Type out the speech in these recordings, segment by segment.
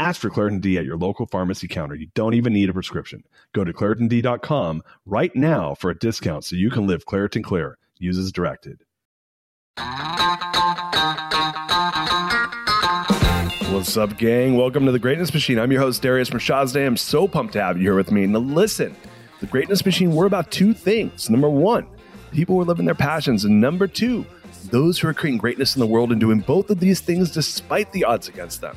Ask for Claritin D at your local pharmacy counter. You don't even need a prescription. Go to ClaritinD.com right now for a discount so you can live Claritin Clear. Use as directed. What's up, gang? Welcome to the Greatness Machine. I'm your host, Darius Mirshahzadeh. I'm so pumped to have you here with me. Now, listen, the Greatness Machine, we're about two things. Number one, people who are living their passions. And number two, those who are creating greatness in the world and doing both of these things despite the odds against them.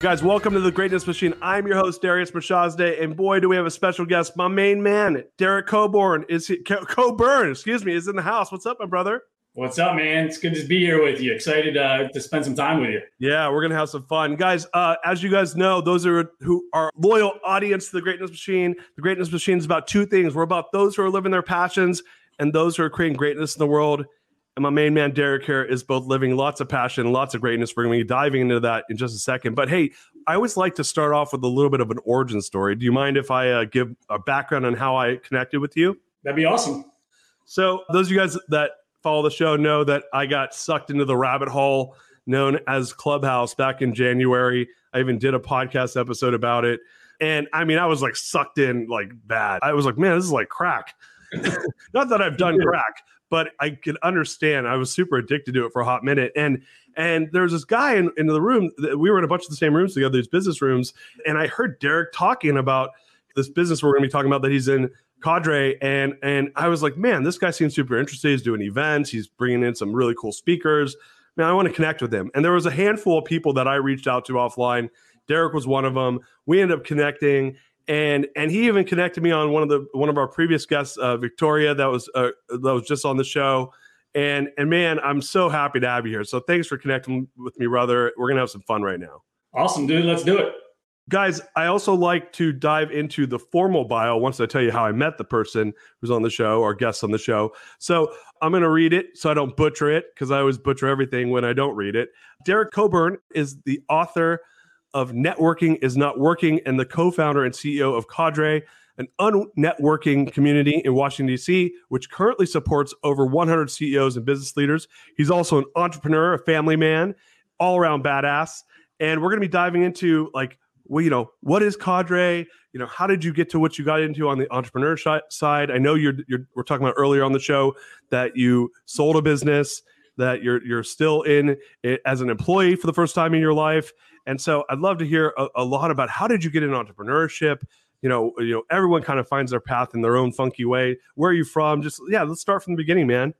Guys, welcome to the Greatness Machine. I'm your host, Darius Mirshahzadeh, and boy, do we have a special guest. My main man, Derek Coburn, is he, Coburn, excuse me, is in the house. What's up, my brother? What's up, man? It's good to be here with you. Excited uh, to spend some time with you. Yeah, we're gonna have some fun, guys. Uh, as you guys know, those are who are loyal audience to the Greatness Machine. The Greatness Machine is about two things. We're about those who are living their passions and those who are creating greatness in the world. And my main man, Derek, here is both living lots of passion, lots of greatness. We're going to be diving into that in just a second. But hey, I always like to start off with a little bit of an origin story. Do you mind if I uh, give a background on how I connected with you? That'd be awesome. So, those of you guys that follow the show know that I got sucked into the rabbit hole known as Clubhouse back in January. I even did a podcast episode about it. And I mean, I was like sucked in like bad. I was like, man, this is like crack. Not that I've done crack, but I could understand. I was super addicted to it for a hot minute. And and there was this guy in, in the room. We were in a bunch of the same rooms together, these business rooms. And I heard Derek talking about this business we're going to be talking about that he's in cadre and and i was like man this guy seems super interested he's doing events he's bringing in some really cool speakers man i want to connect with him and there was a handful of people that i reached out to offline derek was one of them we ended up connecting and and he even connected me on one of the one of our previous guests uh, victoria that was uh, that was just on the show. And and man i'm so happy to have you here. So thanks for connecting with me brother. We're gonna have some fun right now. Awesome dude. Let's do it. Guys, I also like to dive into the formal bio once I tell you how I met the person who's on the show or guests on the show. So I'm going to read it so I don't butcher it because I always butcher everything when I don't read it. Derek Coburn is the author of Networking is Not Working and the co founder and CEO of Cadre, an unnetworking community in Washington, D.C., which currently supports over 100 CEOs and business leaders. He's also an entrepreneur, a family man, all around badass. And we're going to be diving into like well, you know, what is Cadre? You know, how did you get to what you got into on the entrepreneur side? I know you're, you're we're talking about earlier on the show that you sold a business, that you're you're still in it as an employee for the first time in your life, and so I'd love to hear a, a lot about how did you get in entrepreneurship. You know, you know, everyone kind of finds their path in their own funky way. Where are you from? Just yeah, let's start from the beginning, man.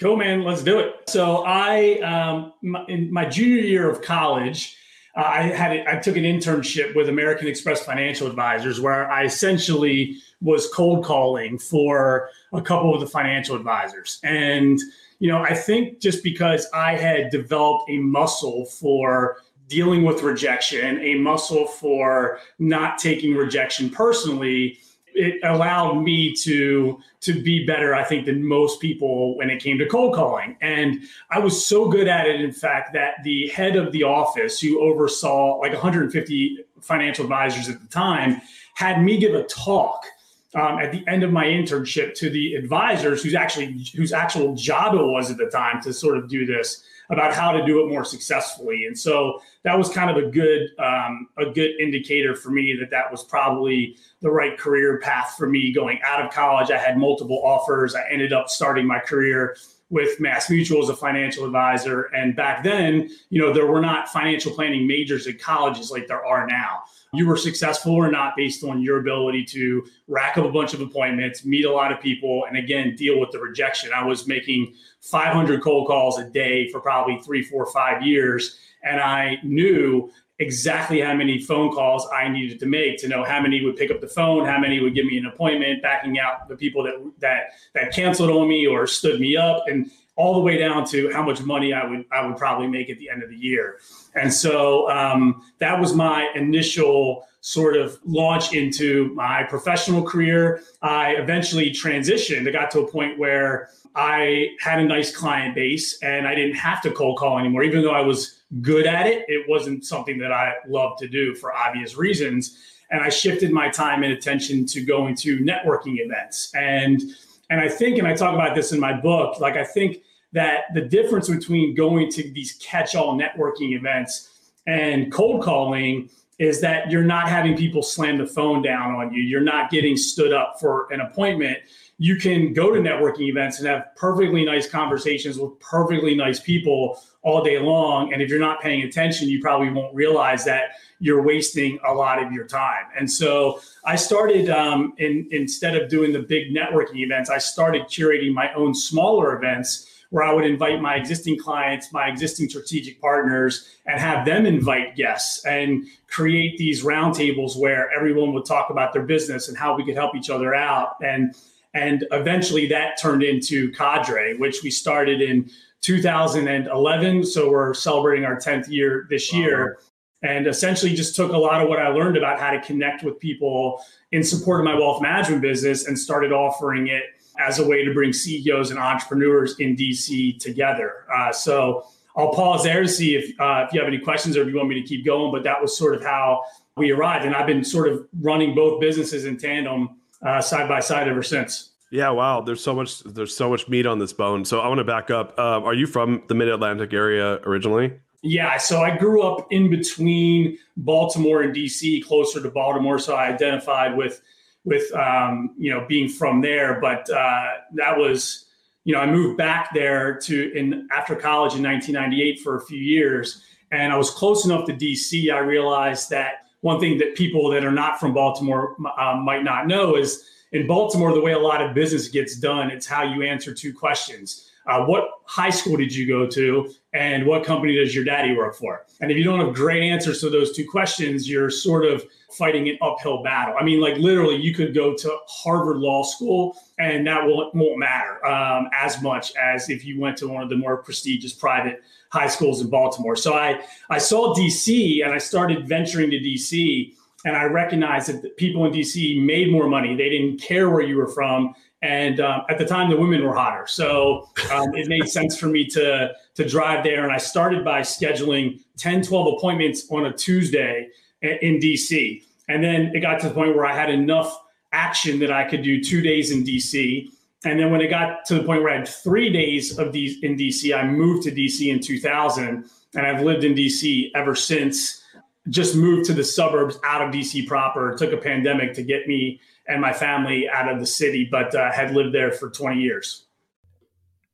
Cool, man. Let's do it. So I, um, my, in my junior year of college. Uh, I had I took an internship with American Express Financial Advisors where I essentially was cold calling for a couple of the financial advisors. And you know, I think just because I had developed a muscle for dealing with rejection, a muscle for not taking rejection personally, it allowed me to to be better i think than most people when it came to cold calling. And i was so good at it in fact that the head of the office who oversaw like 150 financial advisors at the time had me give a talk um, at the end of my internship to the advisors who's actually whose actual job it was at the time to sort of do this about how to do it more successfully. And so that was kind of a good um, a good indicator for me that that was probably the right career path for me going out of college. I had multiple offers. I ended up starting my career with Mass Mutual as a financial advisor. And back then, you know, there were not financial planning majors at colleges like there are now. You were successful or not based on your ability to rack up a bunch of appointments, meet a lot of people, and again, deal with the rejection. I was making 500 cold calls a day for probably three, four, five years. And I knew exactly how many phone calls I needed to make to know how many would pick up the phone, how many would give me an appointment, backing out the people that that that canceled on me or stood me up, and all the way down to how much money I would I would probably make at the end of the year. And so um, that was my initial sort of launch into my professional career. I eventually transitioned. I got to a point where I had a nice client base and I didn't have to cold call anymore, even though I was good at it. It wasn't something that I loved to do for obvious reasons. And I shifted my time and attention to going to networking events. And and I think, and I talk about this in my book, like I think that the difference between going to these catch-all networking events and cold calling is that you're not having people slam the phone down on you. You're not getting stood up for an appointment you can go to networking events and have perfectly nice conversations with perfectly nice people all day long. And if you're not paying attention, you probably won't realize that you're wasting a lot of your time. And so I started, um, in, instead of doing the big networking events, I started curating my own smaller events where I would invite my existing clients, my existing strategic partners, and have them invite guests and create these roundtables where everyone would talk about their business and how we could help each other out. And and eventually that turned into Cadre, which we started in 2011. So we're celebrating our 10th year this year. And essentially just took a lot of what I learned about how to connect with people in support of my wealth management business and started offering it as a way to bring CEOs and entrepreneurs in DC together. Uh, so I'll pause there to see if, uh, if you have any questions or if you want me to keep going. But that was sort of how we arrived. And I've been sort of running both businesses in tandem uh, side by side ever since. Yeah, wow. There's so much. There's so much meat on this bone. So I want to back up. Um, are you from the Mid Atlantic area originally? Yeah. So I grew up in between Baltimore and DC, closer to Baltimore. So I identified with with um, you know being from there. But uh, that was you know I moved back there to in after college in 1998 for a few years, and I was close enough to DC. I realized that one thing that people that are not from Baltimore uh, might not know is in Baltimore, the way a lot of business gets done, it's how you answer two questions. Uh, what high school did you go to and what company does your daddy work for? And if you don't have great answers to those two questions you're sort of fighting an uphill battle. I mean like literally you could go to harvard law school and that won't, won't matter um, as much as if you went to one of the more prestigious private high schools in baltimore. So i i saw dc and i started venturing to dc and I recognized that people in DC made more money. They didn't care where you were from, and um, at the time the women were hotter. So um, it made sense for me to to drive there. And I started by scheduling 10, 12 appointments on a Tuesday in DC, and then it got to the point where I had enough action that I could do two days in DC. And then when it got to the point where I had three days of these in DC, I moved to DC in 2000, and I've lived in DC ever since just moved to the suburbs out of DC proper. It took a pandemic to get me and my family out of the city, but uh, had lived there for 20 years.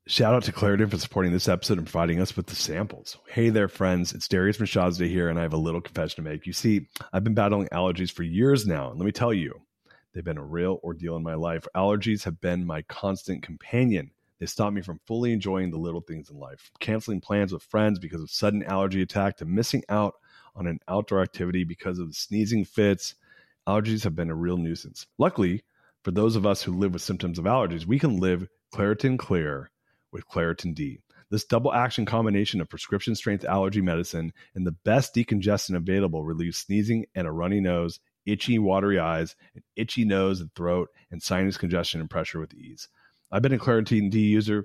Shout out to Claritin for supporting this episode and providing us with the samples. Hey there, friends. It's Darius from Shazda here, and I have a little confession to make. You see, I've been battling allergies for years now, and let me tell you, they've been a real ordeal in my life. Allergies have been my constant companion. They stop me from fully enjoying the little things in life, canceling plans with friends because of sudden allergy attack to missing out on an outdoor activity because of sneezing fits. Allergies have been a real nuisance. Luckily, for those of us who live with symptoms of allergies, we can live Claritin Clear with Claritin D. This double action combination of prescription strength allergy medicine and the best decongestant available relieves sneezing and a runny nose, itchy, watery eyes, an itchy nose and throat, and sinus congestion and pressure with ease. I've been a Claritin D user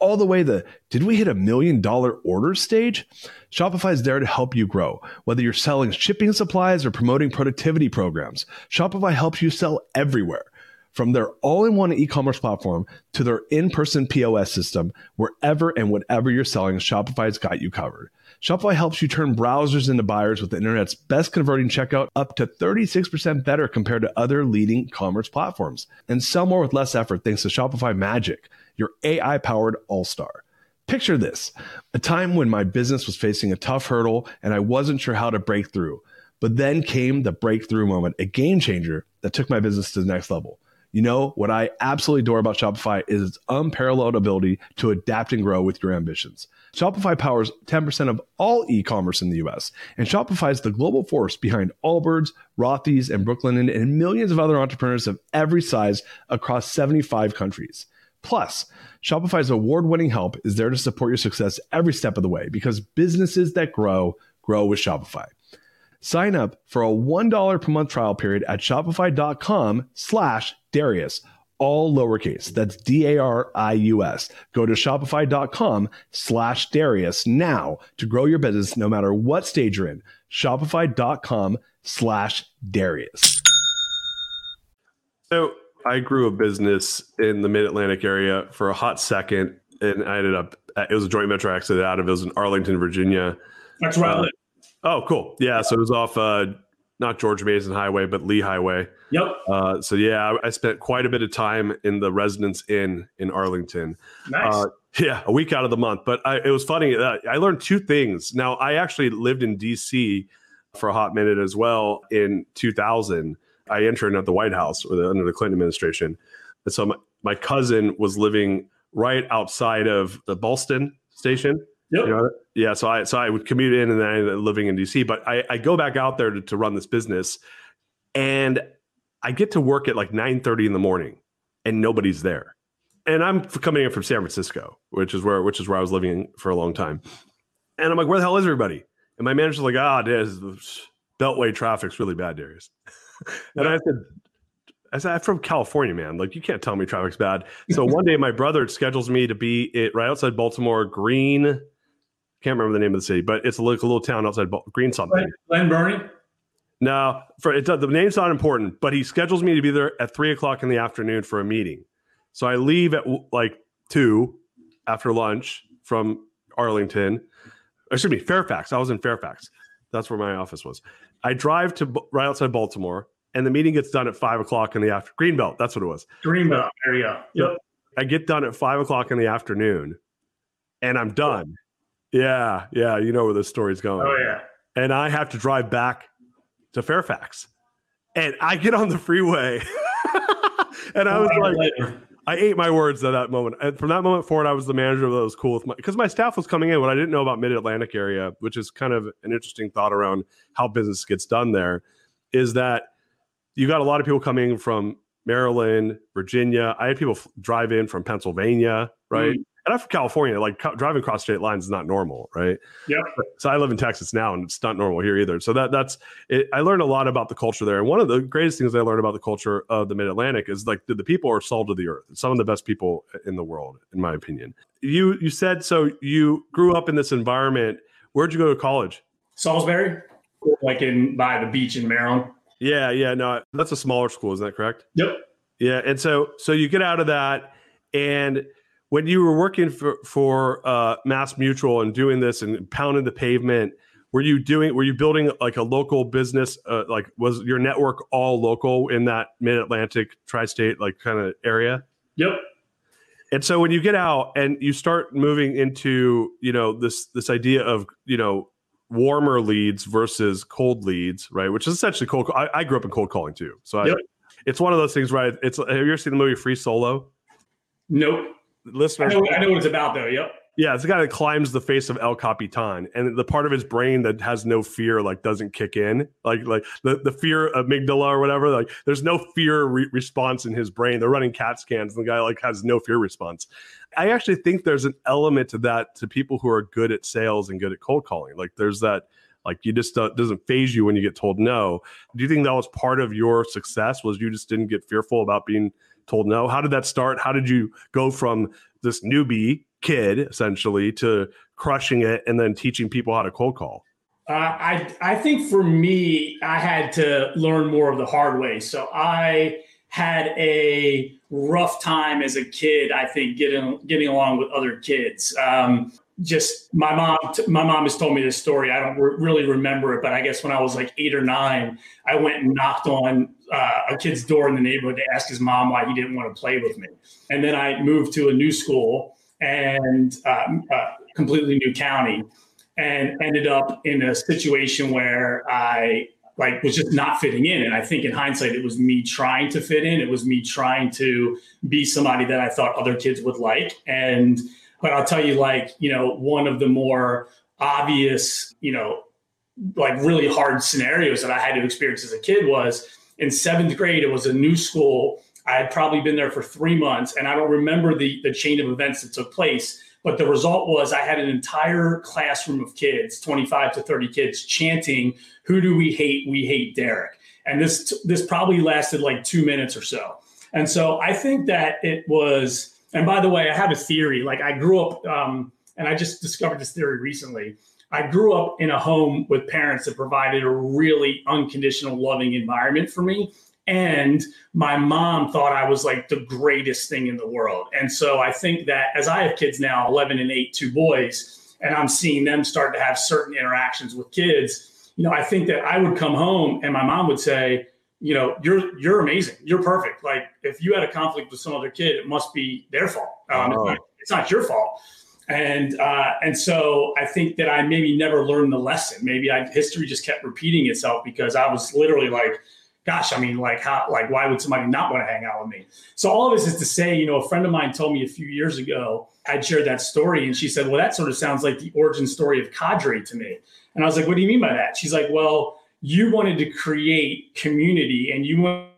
all the way the did we hit a million dollar order stage? Shopify is there to help you grow. Whether you're selling shipping supplies or promoting productivity programs, Shopify helps you sell everywhere. From their all in one e commerce platform to their in person POS system, wherever and whatever you're selling, Shopify's got you covered. Shopify helps you turn browsers into buyers with the internet's best converting checkout up to 36% better compared to other leading commerce platforms. And sell more with less effort thanks to Shopify Magic, your AI powered all star. Picture this a time when my business was facing a tough hurdle and I wasn't sure how to break through. But then came the breakthrough moment, a game changer that took my business to the next level. You know, what I absolutely adore about Shopify is its unparalleled ability to adapt and grow with your ambitions. Shopify powers 10% of all e commerce in the US, and Shopify is the global force behind Allbirds, Rothy's, and Brooklinen, and millions of other entrepreneurs of every size across 75 countries. Plus, Shopify's award winning help is there to support your success every step of the way because businesses that grow, grow with Shopify. Sign up for a $1 per month trial period at shopify.com slash Darius, all lowercase. That's D-A-R-I-U-S. Go to shopify.com slash Darius now to grow your business no matter what stage you're in. Shopify.com slash Darius. So I grew a business in the mid-Atlantic area for a hot second, and I ended up, it was a joint venture accident out of, it was in Arlington, Virginia. That's where I Uh, live. Oh, cool. Yeah. So it was off, uh, not George Mason Highway, but Lee Highway. Yep. Uh, so yeah, I, I spent quite a bit of time in the Residence Inn in Arlington. Nice. Uh, yeah, a week out of the month. But I, it was funny. Uh, I learned two things. Now, I actually lived in D.C. for a hot minute as well in 2000. I interned at the White House or the, under the Clinton administration. And so my, my cousin was living right outside of the Ballston station. yep. You know, yeah, so I so I would commute in and then I ended up living in DC. But I, I go back out there to, to run this business, and I get to work at like nine thirty in the morning, and nobody's there. And I'm coming in from San Francisco, which is where which is where I was living for a long time. And I'm like, where the hell is everybody? And my manager's like, ah, there's Beltway traffic's really bad, Darius. and I said, I said, I'm from California, man. Like, you can't tell me traffic's bad. So one day, my brother schedules me to be it right outside Baltimore, Green. Can't remember the name of the city, but it's a little, a little town outside Bal- Green something. Glen, Burnie. No, for it, the name's not important, but he schedules me to be there at three o'clock in the afternoon for a meeting. So I leave at like two after lunch from Arlington. Excuse me, Fairfax. I was in Fairfax. That's where my office was. I drive to right outside Baltimore, and the meeting gets done at five o'clock in the after Greenbelt. That's what it was. Greenbelt. There you go. Yep. I get done at five o'clock in the afternoon, and I'm done. Yeah, yeah, you know where this story's going Oh yeah. and I have to drive back to Fairfax. And I get on the freeway. and I was like, Later. I ate my words at that moment. And from that moment forward, I was the manager of those cool with my because my staff was coming in. What I didn't know about Mid Atlantic area, which is kind of an interesting thought around how business gets done there, is that you got a lot of people coming from Maryland, Virginia. I had people f- drive in from Pennsylvania, right? Mm. And I'm from California. Like co- driving across state lines is not normal, right? Yeah. So I live in Texas now, and it's not normal here either. So that that's it, I learned a lot about the culture there. And one of the greatest things I learned about the culture of the Mid Atlantic is like the, the people are salt of the earth. Some of the best people in the world, in my opinion. You you said so. You grew up in this environment. Where'd you go to college? Salisbury, like in by the beach in Maryland. Yeah, yeah, no, that's a smaller school, isn't that correct? Yep. Yeah, and so so you get out of that, and when you were working for for uh, Mass Mutual and doing this and pounding the pavement, were you doing? Were you building like a local business? Uh, like was your network all local in that Mid Atlantic tri-state like kind of area? Yep. And so when you get out and you start moving into you know this this idea of you know warmer leads versus cold leads, right? Which is essentially cold. I, I grew up in cold calling too, so Yep. I, it's one of those things. Right? It's have you ever seen the movie Free Solo? Nope. I know, I know what it's about though. Yep. Yeah, it's the guy that climbs the face of El Capitan, and the part of his brain that has no fear like doesn't kick in, like like the, the fear amygdala or whatever. Like there's no fear re- response in his brain. They're running CAT scans, and the guy like has no fear response. I actually think there's an element to that to people who are good at sales and good at cold calling. Like there's that like you just uh, doesn't phase you when you get told no. Do you think that was part of your success? Was you just didn't get fearful about being told no? How did that start? How did you go from this newbie kid essentially to crushing it and then teaching people how to cold call? Uh, I I think for me, I had to learn more of the hard way. So I had a rough time as a kid. I think getting getting along with other kids. Um, just my mom my mom has told me this story. I don't re- really remember it but i guess when i was like eight or nine i went and knocked on uh, a kid's door in the neighborhood to ask his mom why he didn't want to play with me. And then i moved to a new school and a completely new county and ended up in a situation where i like was just not fitting in. And i think in hindsight it was me trying to fit in. It was me trying to be somebody that i thought other kids would like. And but I'll tell you, like, you know, one of the more obvious, you know, like really hard scenarios that I had to experience as a kid was in seventh grade, it was a new school. I had probably been there for three months, and I don't remember the, the chain of events that took place. But the result was I had an entire classroom of kids, 25 to 30 kids, chanting, Who do we hate? We hate Derek. And this this probably lasted like two minutes or so. And so I think that it was and by the way, I have a theory. Like I grew up, um, and I just discovered this theory recently. I grew up in a home with parents that provided a really unconditional, loving environment for me. And my mom thought I was like the greatest thing in the world. And so I think that as I have kids now, 11 and 8, two boys, and I'm seeing them start to have certain interactions with kids, you know, I think that I would come home and my mom would say, you know, you're you're amazing. You're perfect. Like if you had a conflict with some other kid, it must be their fault. Um, oh. it's, not, it's, not, your fault. And uh, and so I think that I maybe never learned the lesson. Maybe I, history just kept repeating itself because I was literally like, gosh, I mean, like how like why would somebody not want to hang out with me? So all of this is to say, you know, a friend of mine told me a few years ago I'd shared that story, and she said, well, that sort of sounds like the origin story of Cadre to me. And I was like, what do you mean by that? She's like, well you wanted to create community and you want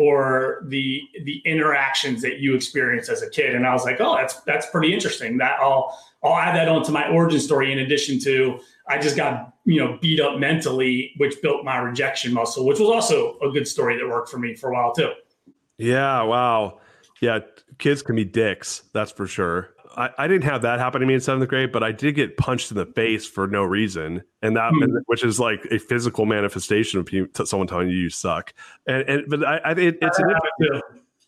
or the the interactions that you experienced as a kid. And i was like oh that's that's pretty interesting that i'll i'll add that onto my origin story in addition to i just got you know beat up mentally which built my rejection muscle which was also a good story that worked for me for a while too. Yeah wow. Yeah kids can be dicks that's for sure I, I, didn't have that happen to me in seventh grade, but I did get punched in the face for no reason, and that mm. which is like a physical manifestation of people, someone telling you you suck. And, and but I, I it, it's an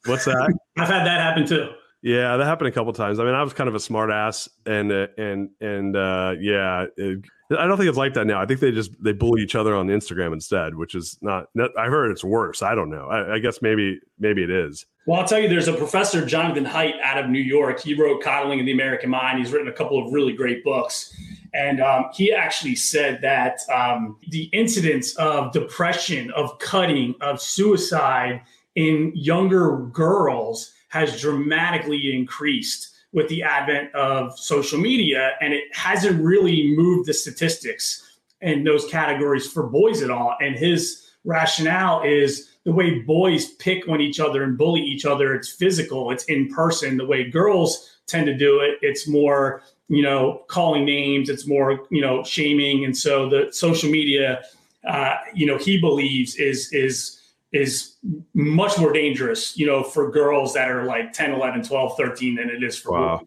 what's that? I've had that happen too. Yeah, that happened a couple times. I mean, I was kind of a smart ass, and uh, and and uh, yeah, it, I don't think it's like that now. I think they just they bully each other on Instagram instead, which is not. I heard it's worse. I don't know. I, I guess maybe maybe it is. Well, I'll tell you, there's a professor, Jonathan Haidt, out of New York. He wrote Coddling of the American Mind. He's written a couple of really great books. And um, he actually said that um, the incidence of depression, of cutting, of suicide in younger girls has dramatically increased with the advent of social media. And it hasn't really moved the statistics in those categories for boys at all. And his rationale is the way boys pick on each other and bully each other, it's physical, it's in person. The way girls tend to do it, it's more, you know, calling names, it's more, you know, shaming. And so the social media, uh, you know, he believes is, is, is much more dangerous, you know, for girls that are like 10, 11, 12, 13 than it is for wow. boys.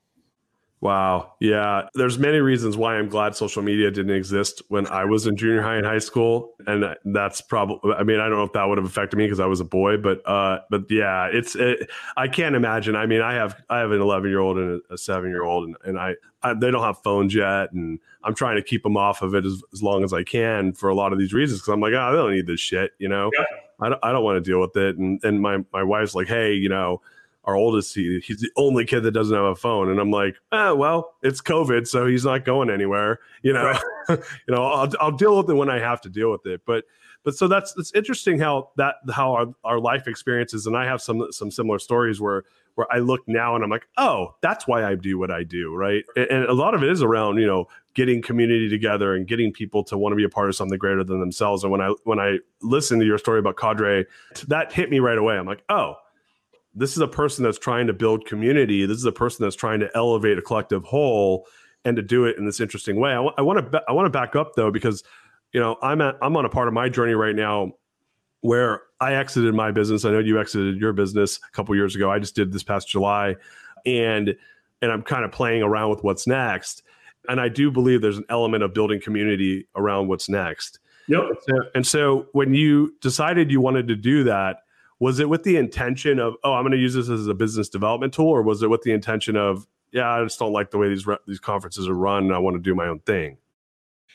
Wow. Yeah. There's many reasons why I'm glad social media didn't exist when I was in junior high and high school. And that's probably, I mean, I don't know if that would have affected me because I was a boy, but, uh, but yeah, it's, it, I can't imagine. I mean, I have, I have an 11 year old and a seven year old and, and I, I, they don't have phones yet. And I'm trying to keep them off of it as, as long as I can for a lot of these reasons. Cause I'm like, oh, they don't need this shit, you know, yeah. I don't, I don't want to deal with it. And, and my, my wife's like, Hey, you know, our oldest, he, he's the only kid that doesn't have a phone. And I'm like, ah, well, it's COVID, so he's not going anywhere. You know, right. you know, I'll, I'll deal with it when I have to deal with it. But but so that's it's interesting how that how our, our life experiences and I have some some similar stories where where I look now and I'm like, oh, that's why I do what I do, right? And, and, a lot of it is around, you know, getting community together and getting people to want to be a part of something greater than themselves. And when I when I listened to your story about Cadre, that hit me right away. I'm like, oh, this is a person that's trying to build community. This is a person that's trying to elevate a collective whole and to do it in this interesting way. I, want to I want to back up though because you know I'm at, I'm on a part of my journey right now where I exited my business. I know you exited your business a couple years ago. I just did this past July, and and I'm kind of playing around with what's next. And I do believe there's an element of building community around what's next. Yep. So, and so when you decided you wanted to do that, was it with the intention of oh I'm going to use this as a business development tool, or was it with the intention of yeah I just don't like the way these re- these conferences are run. I want to do my own thing.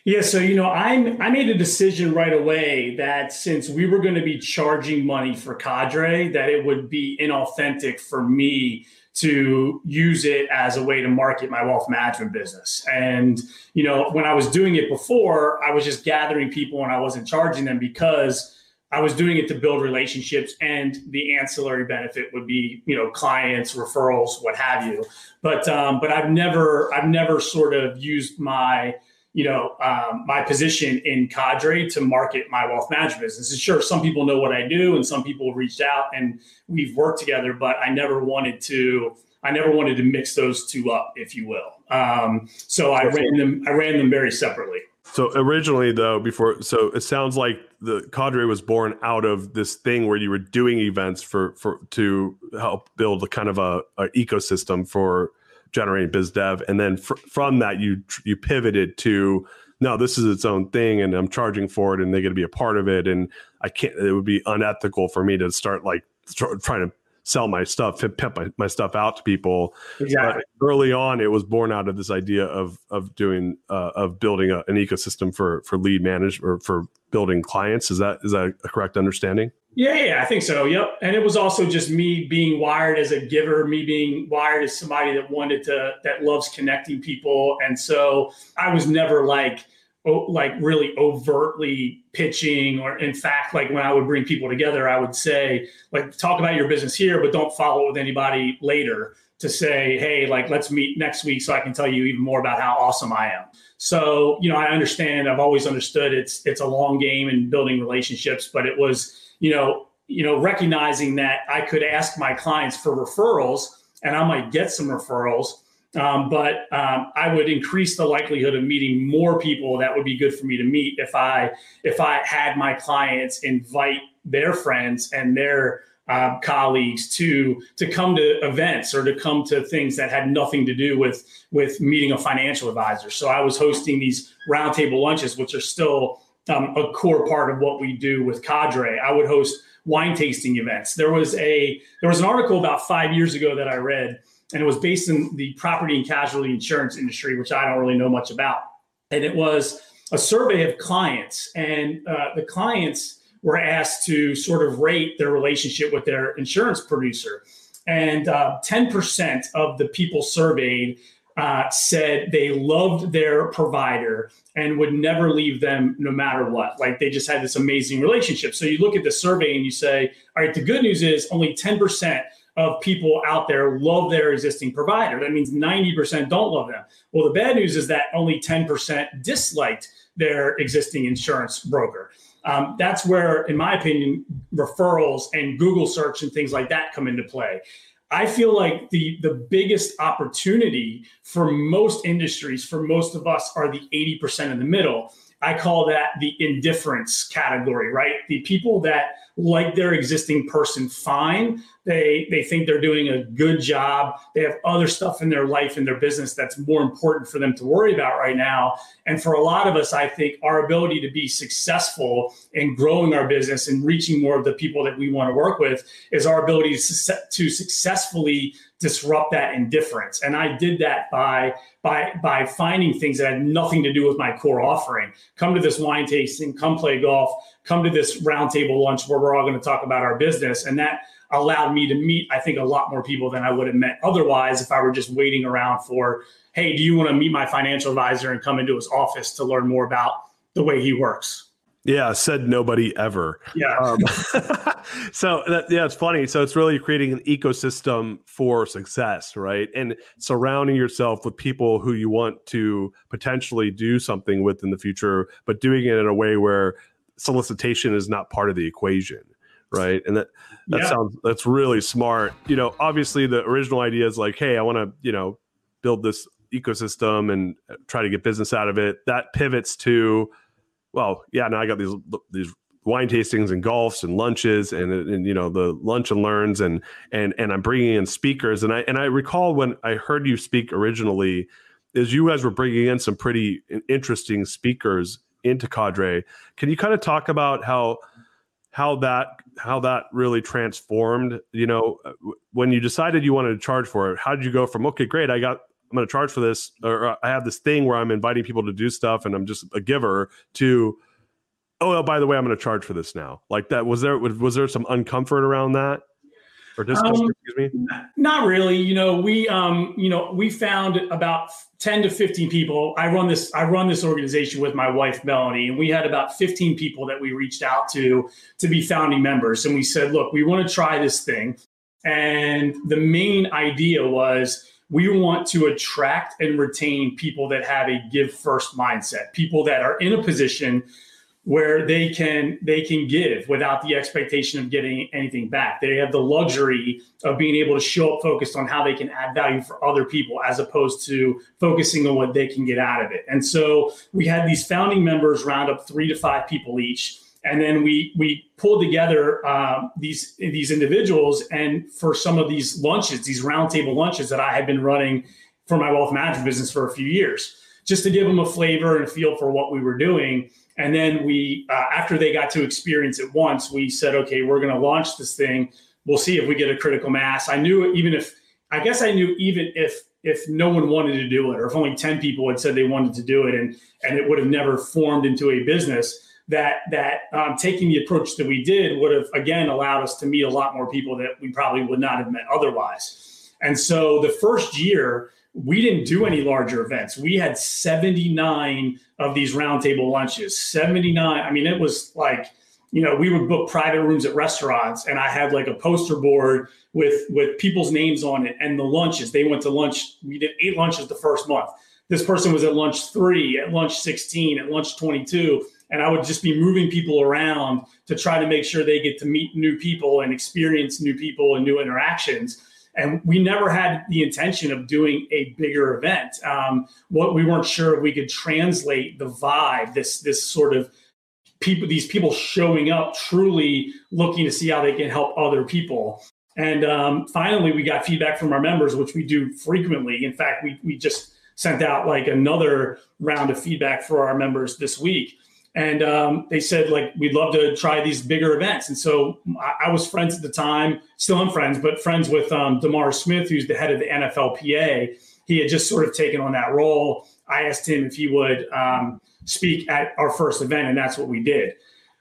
Yeah, so you know, i'm I made a decision right away that since we were going to be charging money for Cadre, that it would be inauthentic for me to use it as a way to market my wealth management business. And you know, when I was doing it before, I was just gathering people and I wasn't charging them because I was doing it to build relationships and the ancillary benefit would be, you know, clients, referrals, what have you. But um, but I've never I've never sort of used my you know, um, my position in Cadre to market my wealth management business. And sure, some people know what I do, and some people reached out, and we've worked together. But I never wanted to. I never wanted to mix those two up, if you will. Um, so I ran them. I ran them very separately. So originally, though, before, so it sounds like the cadre was born out of this thing where you were doing events for for to help build a kind of a, a ecosystem for generating biz dev. And then fr- from that you you pivoted to no this is its own thing and i'm charging for it and they're going to be a part of it. And i can't it would be unethical for me to start like trying to sell my stuff pimp my, my stuff out to people exactly. But early on it was born out of this idea of of doing uh, of building a, an ecosystem for for lead management or for building clients is that is that a correct understanding yeah, yeah, I think so. Yep. And it was also just me being wired as a giver, me being wired as somebody that wanted to, that loves connecting people. And so I was never like, oh, like really overtly pitching or in fact like when i would bring people together i would say like talk about your business here but don't follow it with anybody later to say hey like let's meet next week so i can tell you even more about how awesome i am so you know i understand i've always understood it's it's a long game and building relationships but it was you know, you know, recognizing that I could ask my clients for referrals and I might get some referrals, um, but um, I would increase the likelihood of meeting more people that would be good for me to meet if I if I had my clients invite their friends and their uh, colleagues to to come to events or to come to things that had nothing to do with with meeting a financial advisor. So I was hosting these roundtable lunches, which are still um, a core part of what we do with Cadre. I would host wine tasting events. There was a there was an article about five years ago that I read, and it was based in the property and casualty insurance industry, which I don't really know much about. And it was a survey of clients, and uh, the clients were asked to sort of rate their relationship with their insurance producer. And uh, 10% of the people surveyed uh, said they loved their provider and would never leave them no matter what. Like they just had this amazing relationship. So you look at the survey and you say, all right, the good news is only 10% of people out there love their existing provider. That means 90% don't love them. Well, the bad news is that only 10% disliked their existing insurance broker. Um, that's where, in my opinion, referrals and Google search and things like that come into play. I feel like the the biggest opportunity for most industries, for most of us, are the 80% in the middle. I call that the indifference category, right? The people that like their existing person fine. They they think they're doing a good job. They have other stuff in their life and their business that's more important for them to worry about right now. And for a lot of us, I think our ability to be successful in growing our business and reaching more of the people that we want to work with is our ability to, to successfully disrupt that indifference. And I did that by by by finding things that had nothing to do with my core offering. Come to this wine tasting, come play golf, come to this roundtable lunch where we're all going to talk about our business. And that allowed me to meet, I think, a lot more people than I would have met otherwise if I were just waiting around for, hey, do you want to meet my financial advisor and come into his office to learn more about the way he works? Yeah, said nobody ever. Yeah. Um, so that, yeah, it's funny. So it's really creating an ecosystem for success, right? And surrounding yourself with people who you want to potentially do something with in the future, but doing it in a way where solicitation is not part of the equation, right? And that that yeah. sounds that's really smart. You know, obviously the original idea is like, hey, I want to, you know, build this ecosystem and uh, try to get business out of it. That pivots to well, yeah, now I got these these wine tastings and golfs and lunches and, uh, and you know the lunch and learns and and and I'm bringing in speakers and I and I recall when I heard you speak originally is you guys were bringing in some pretty interesting speakers into Cadre. Can you kind of talk about how how that how that really transformed? You know, when you decided you wanted to charge for it, how did you go from okay, great, I got I'm going to charge for this, or uh, I have this thing where I'm inviting people to do stuff, and I'm just a giver. To oh, well, by the way, I'm going to charge for this now. Like that was there was there some uncomfort around that? Or um, excuse me. Not really. You know, we um, you know, we found about 10 to 15 people. I run this I run this organization with my wife Melanie, and we had about 15 people that we reached out to to be founding members. And we said, look, we want to try this thing. And the main idea was we want to attract and retain people that have a give first mindset, people that are in a position where they can they can give without the expectation of getting anything back. They have the luxury of being able to show up focused on how they can add value for other people as opposed to focusing on what they can get out of it. And so we had these founding members round up 3 to 5 people each and then we we pulled together um, these these individuals and for some of these lunches these roundtable lunches that i had been running for my wealth management business for a few years just to give them a flavor and a feel for what we were doing and then we uh, after they got to experience it once we said okay we're going to launch this thing we'll see if we get a critical mass i knew even if i guess i knew even if if no one wanted to do it or if only 10 people had said they wanted to do it and and it would have never formed into a business that that um, taking the approach that we did would have again allowed us to meet a lot more people that we probably would not have met otherwise. And so the first year we didn't do any larger events. We had 79 of these roundtable lunches. 79. I mean, it was like you know we would book private rooms at restaurants, and I had like a poster board with with people's names on it and the lunches. They went to lunch. We did eight lunches the first month. This person was at lunch three, at lunch 16, at lunch 22 and I would just be moving people around to try to make sure they get to meet new people and experience new people and new interactions. And we never had the intention of doing a bigger event. Um, what we weren't sure if we could translate the vibe, this this sort of people, these people showing up, truly looking to see how they can help other people. And um, finally, we got feedback from our members, which we do frequently. In fact, we we just sent out like another round of feedback for our members this week and um, they said like we'd love to try these bigger events. And so I, I was friends at the time still am friends but friends with um, demar smith who's the head of the nflpa he had just sort of taken on that role. I asked him if he would um, speak at our first event and that's what we did.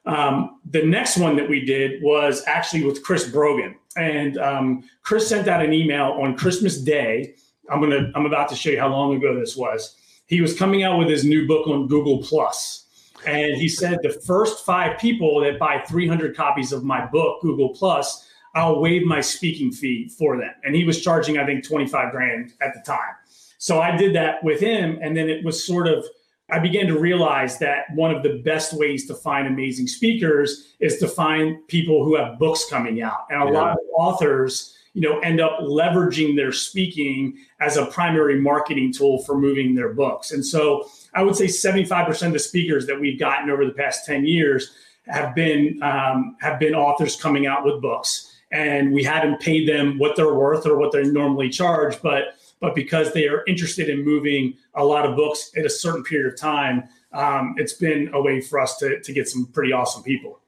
Um, the next one that we did was actually with chris brogan. And um, chris sent out an email on christmas day. I'm gonna i'm about to show you how long ago this was. He was coming out with his new book on google plus and he said the first five people that buy 300 copies of my book, Google Plus, I'll waive my speaking fee for them. And he was charging, I think, 25 grand at the time. So I did that with him. And then it was sort of, I began to realize that one of the best ways to find amazing speakers is to find people who have books coming out. And a yeah. lot of authors, you know, end up leveraging their speaking as a primary marketing tool for moving their books. And so I would say 75% of the speakers that we've gotten over the past 10 years have been um, have been authors coming out with books, and we hadn't paid them what they're worth or what they normally charge, but but because they are interested in moving a lot of books at a certain period of time, um, it's been a way for us to to get some pretty awesome people.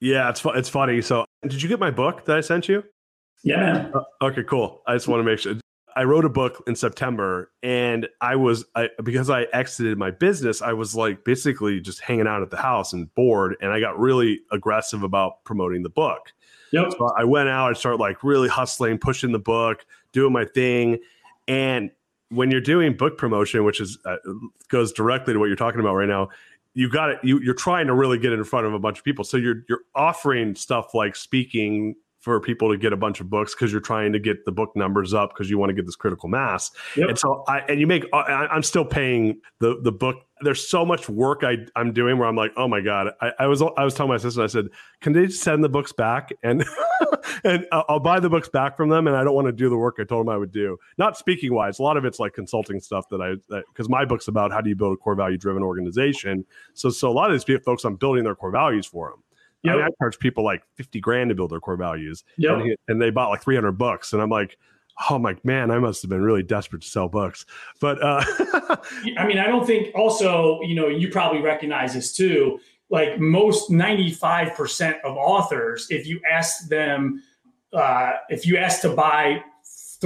Yeah, it's it's funny. So, did you get my book that I sent you? Yeah, man. Uh, okay, cool. I just want to make sure. I wrote a book in September, and I was I, because I exited my business. I was like basically just hanging out at the house and bored, and I got really aggressive about promoting the book. Yep. So I went out. I started like really hustling, pushing the book, doing my thing, and when you're doing book promotion, which is uh, goes directly to what you're talking about right now, you got it. You, you're trying to really get in front of a bunch of people. So you're you're offering stuff like speaking for people to get a bunch of books because you're trying to get the book numbers up because you want to get this critical mass. Yep. And so I and you make uh, I, I'm still paying the the book. There's so much work I I'm doing where I'm like, oh my god. I, I was I was telling my sister I said, can they send the books back and and I'll buy the books back from them and I don't want to do the work I told them I would do. Not speaking wise, a lot of it's like consulting stuff that I because my book's about how do you build a core value driven organization. So so a lot of these folks I'm building their core values for them. Yep. I, mean, I charge people like 50 grand to build their core values. Yep. And, he, and they bought like 300 bucks. And I'm like, oh my man, I must have been really desperate to sell books. But uh, I mean, I don't think also, you know, you probably recognize this too. Like most 95% of authors, if you ask them, uh, if you ask to buy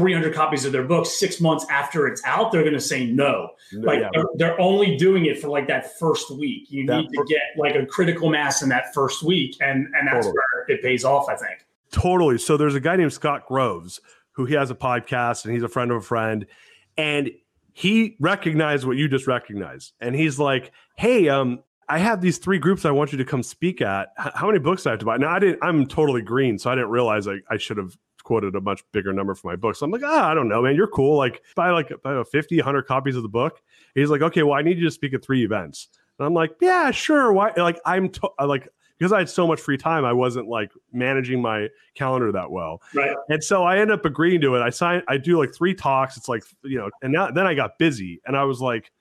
300 copies of their book six months after it's out, they're going to say no. Like yeah. they're, they're, only doing it for like that first week. You that need to get like a critical mass in that first week, and and that's totally. where it pays off. I think. Totally. So there's a guy named Scott Groves who he has a podcast, and he's a friend of a friend, and he recognized what you just recognized, and he's like, "Hey, um, I have these three groups I want you to come speak at. How many books do I have to buy? Now I didn't. I'm totally green, so I didn't realize I, I should have quoted a much bigger number for my book. So I'm like, ah, I don't know, man. You're cool. Like buy like buy 50, 100 copies of the book. He's like, okay, well, I need you to speak at three events. And I'm like, yeah, sure. Why? Like I'm to- like because I had so much free time, I wasn't like managing my calendar that well. Right. And so I end up agreeing to it. I signed. I do like three talks. It's like you know, and now, then I got busy, and I was like,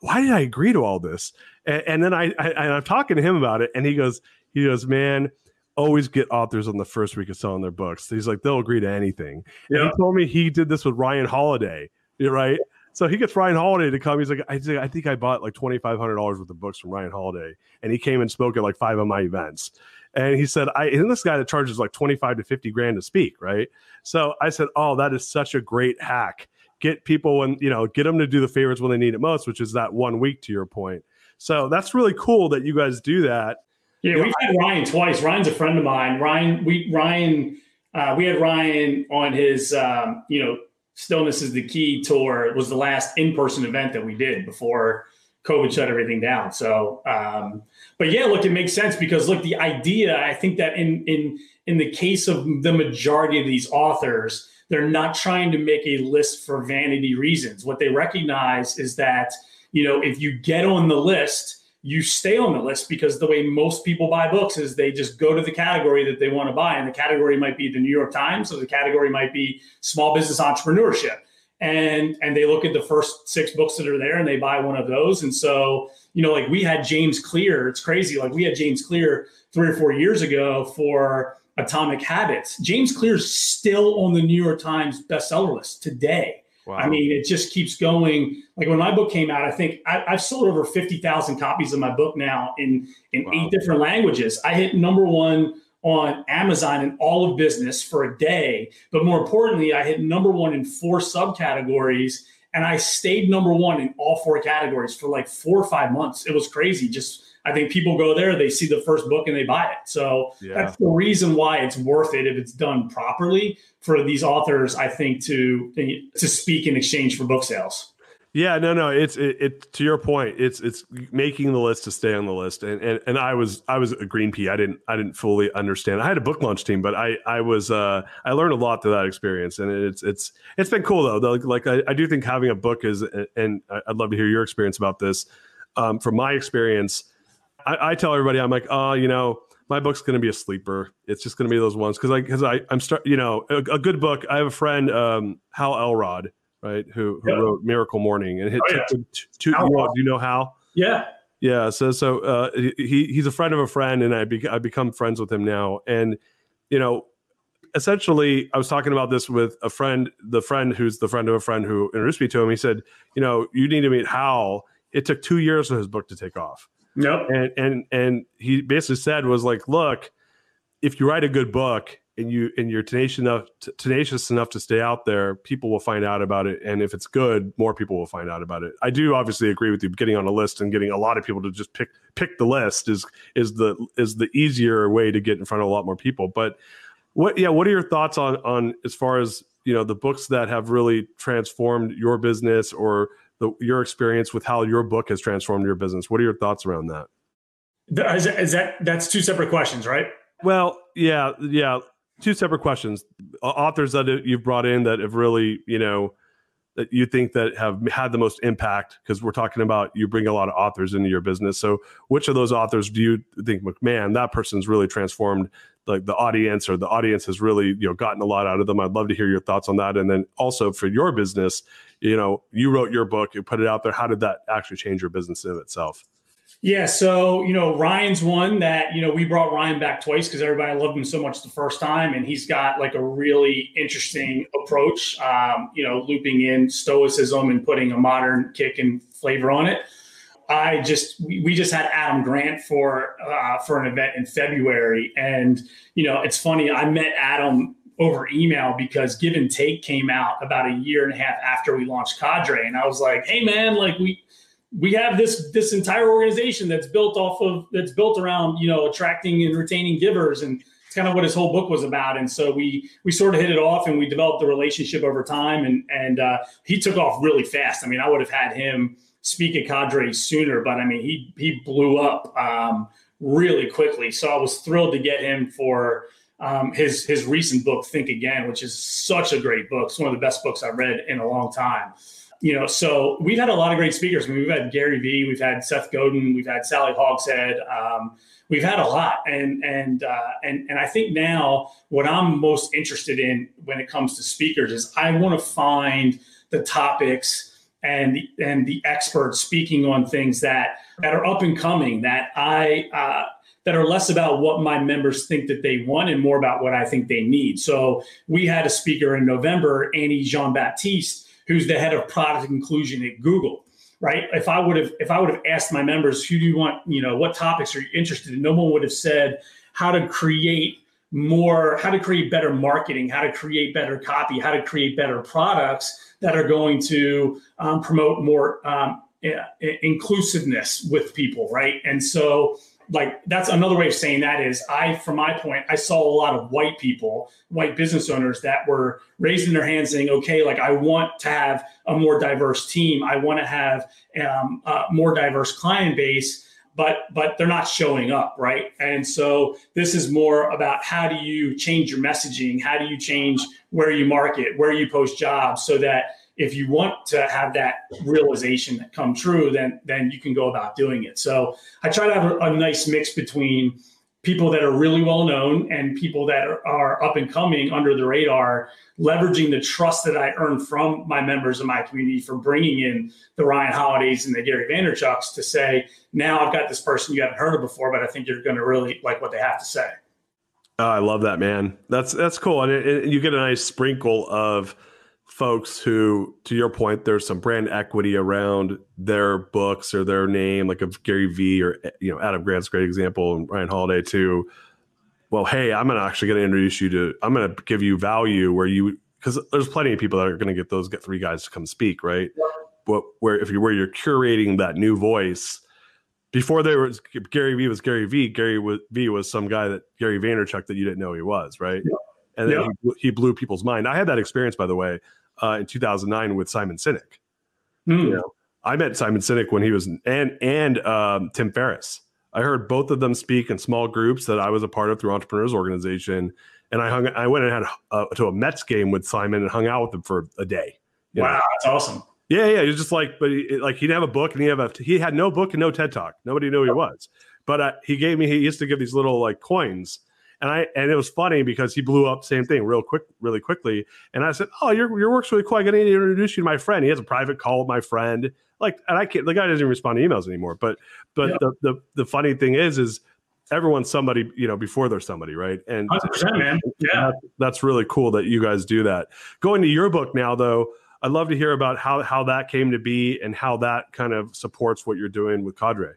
why did I agree to all this? And, and then I, I and I'm talking to him about it, and he goes, he goes, man always get authors on the first week of selling their books. He's like, they'll agree to anything. Yeah. He told me he did this with Ryan Holiday, right? So he gets Ryan Holiday to come. He's like, I think I, think I bought like twenty five hundred dollars worth of books from Ryan Holiday, and he came and spoke at like five of my events. And he said, I and this guy that charges like twenty five to fifty grand to speak, right? So I said, oh, that is such a great hack. Get people when you know, get them to do the favorites when they need it most, which is that one week. To your point, so that's really cool that you guys do that yeah, we've had Ryan twice. Ryan's a friend of mine. Ryan, we Ryan, uh, we had Ryan on his, um, you know, Stillness is the Key tour. It was the last in-person event that we did before COVID shut everything down. So, um, but yeah, look, it makes sense because look, the idea. I think that in in in the case of the majority of these authors, they're not trying to make a list for vanity reasons. What they recognize is that you know if you get on the list you stay on the list because the way most people buy books is they just go to the category that they want to buy. And the category might be the New York Times, or the category might be small business entrepreneurship. And and they look at the first six books that are there and they buy one of those. And so, you know, like we had James Clear, it's crazy. Like we had James Clear three or four years ago for Atomic Habits. James Clear's still on the New York Times bestseller list today. Wow. I mean, it just keeps going. Like when my book came out, I think I, have sold over fifty thousand copies of my book now in in wow. eight different languages. I hit number one on Amazon in all of business for a day, but more importantly, I hit number one in four subcategories, and I stayed number one in all four categories for like four or five months. It was crazy. Just I think people go there, they see the first book and they buy it. So yeah. that's the reason why it's worth it if it's done properly for these authors. I think to to speak in exchange for book sales. Yeah, no, no. It's it, it, to your point. It's it's making the list to stay on the list, and and and I was I was a green pea. I didn't I didn't fully understand. I had a book launch team, but I I was uh I learned a lot through that experience, and it's it's it's been cool though. Like, like I, I do think having a book is, and I'd love to hear your experience about this. Um, from my experience, I, I tell everybody, I'm like, oh, you know, my book's going to be a sleeper. It's just going to be those ones because I because I I'm start you know a, a, good book. I have a friend um, Hal Elrod right who who yeah. wrote Miracle Morning and hit oh, yeah. two, two, you know, do you know Hal? Yeah. Yeah, so so uh, he he's a friend of a friend, and I be, I become friends with him now. And you know, essentially, I was talking about this with a friend, the friend who's the friend of a friend who introduced me to him. He said, you know, you need to meet Hal. It took two years for his book to take off. Nope. And and and he basically said was like, look, if you write a good book, and you and you're tenacious enough tenacious enough to stay out there, people will find out about it. And if it's good, more people will find out about it. I do obviously agree with you. Getting on a list and getting a lot of people to just pick pick the list is is the is the easier way to get in front of a lot more people. But what yeah, what are your thoughts on on as far as you know the books that have really transformed your business or the, your experience with how your book has transformed your business? What are your thoughts around that? Is, is that that's two separate questions, right? Well, yeah, yeah two separate questions. Authors that you've brought in that have really, you know, that you think that have had the most impact because we're talking about you bring a lot of authors into your business so which of those authors do you think mcmahon that person's really transformed like the audience or the audience has really you know gotten a lot out of them i'd love to hear your thoughts on that and then also for your business you know you wrote your book you put it out there how did that actually change your business in itself yeah, so you know Ryan's one that you know we brought Ryan back twice because everybody loved him so much the first time, and he's got like a really interesting approach. Um, you know, looping in stoicism and putting a modern kick and flavor on it. I just we, just had Adam Grant for uh, for an event in February, and you know it's funny. I met Adam over email because Give and Take came out about a year and a half after we launched Cadre, and I was like, "Hey man, like we we have this this entire organization that's built off of that's built around you know attracting and retaining givers and it's kind of what his whole book was about. And so we we sort of hit it off and we developed the relationship over time. And and uh, he took off really fast. I mean i would have had him speak at cadre sooner but i mean he he blew up um, really quickly. So i was thrilled to get him for um, his his recent book think again which is such a great book. It's one of the best books i've read in a long time you know, so we've had a lot of great speakers. I mean, we've had Gary Vee, we've had Seth Godin, we've had Sally Hogshead. Um, we've had a lot, and and uh, and and I think now what I'm most interested in when it comes to speakers is I want to find the topics and the, and the experts speaking on things that that are up and coming that I. Uh, that are less about what my members think that they want and more about what I think they need. So we had a speaker in November, Annie Jean Baptiste, who's the head of product inclusion at Google. Right. If I would have if I would have asked my members who do you want, you know, what topics are you interested in, no one would have said how to create more, how to create better marketing, how to create better copy, how to create better products that are going to um, promote more um, inclusiveness with people, right? And so like that's another way of saying that is I, from my point, I saw a lot of white people, white business owners that were raising their hands saying, okay, like I want to have a more diverse team. I want to have um, a more diverse client base, but but they're not showing up, right? And so this is more about how do you change your messaging? How do you change where you market, where you post jobs so that if you want to have that realization that come true, then then you can go about doing it. So I try to have a, a nice mix between people that are really well known and people that are, are, up and coming under the radar, leveraging the trust that I earned from my members of my community for bringing in the Ryan Holidays and the Gary Vaynerchuks to say, now I've got this person you haven't heard of before, but I think you're going to really like what they have to say. Oh, I love that, man. That's that's cool, and it, it, you get a nice sprinkle of folks who, to your point, there's some brand equity around their books or their name, like of Gary Vee or you know Adam Grant's great example, and Ryan Holiday too. Well, hey, I'm gonna actually going to introduce you to. I'm going to give you value where you because there's plenty of people that are going to get those get three guys to come speak, right? But where if you where you're curating that new voice. Before there was Gary Vee was Gary Vee. Gary Vee was some guy that Gary Vaynerchuk that you didn't know he was, right? Yeah and then he, he, blew people's mind. I had that experience, by the way, uh, in 2009 with Simon Sinek. Mm. You know, I met Simon Sinek when he was and and um, Tim Ferriss. I heard both of them speak in small groups that I was a part of through Entrepreneurs Organization, and I hung. I went and had uh, to a Mets game with Simon and hung out with him for a day. Wow, know? that's awesome. Yeah, yeah. He's just like, but he, like he didn't have a book and he have a he had no book and no TED talk. Nobody knew who he was. But uh, he gave me. He used to give these little like coins and I and it was funny because he blew up same thing real quick, really quickly. And I said, "Oh, your your work's really cool. I got to introduce you to my friend. He has a private call with my friend. Like, and I can't. The guy doesn't even respond to emails anymore. But but yeah. the, the the funny thing is, is everyone's somebody you know before they're somebody, right? And man, yeah, that, that's really cool that you guys do that. Going to your book now, though. I'd love to hear about how how that came to be and how that kind of supports what you're doing with Cadre.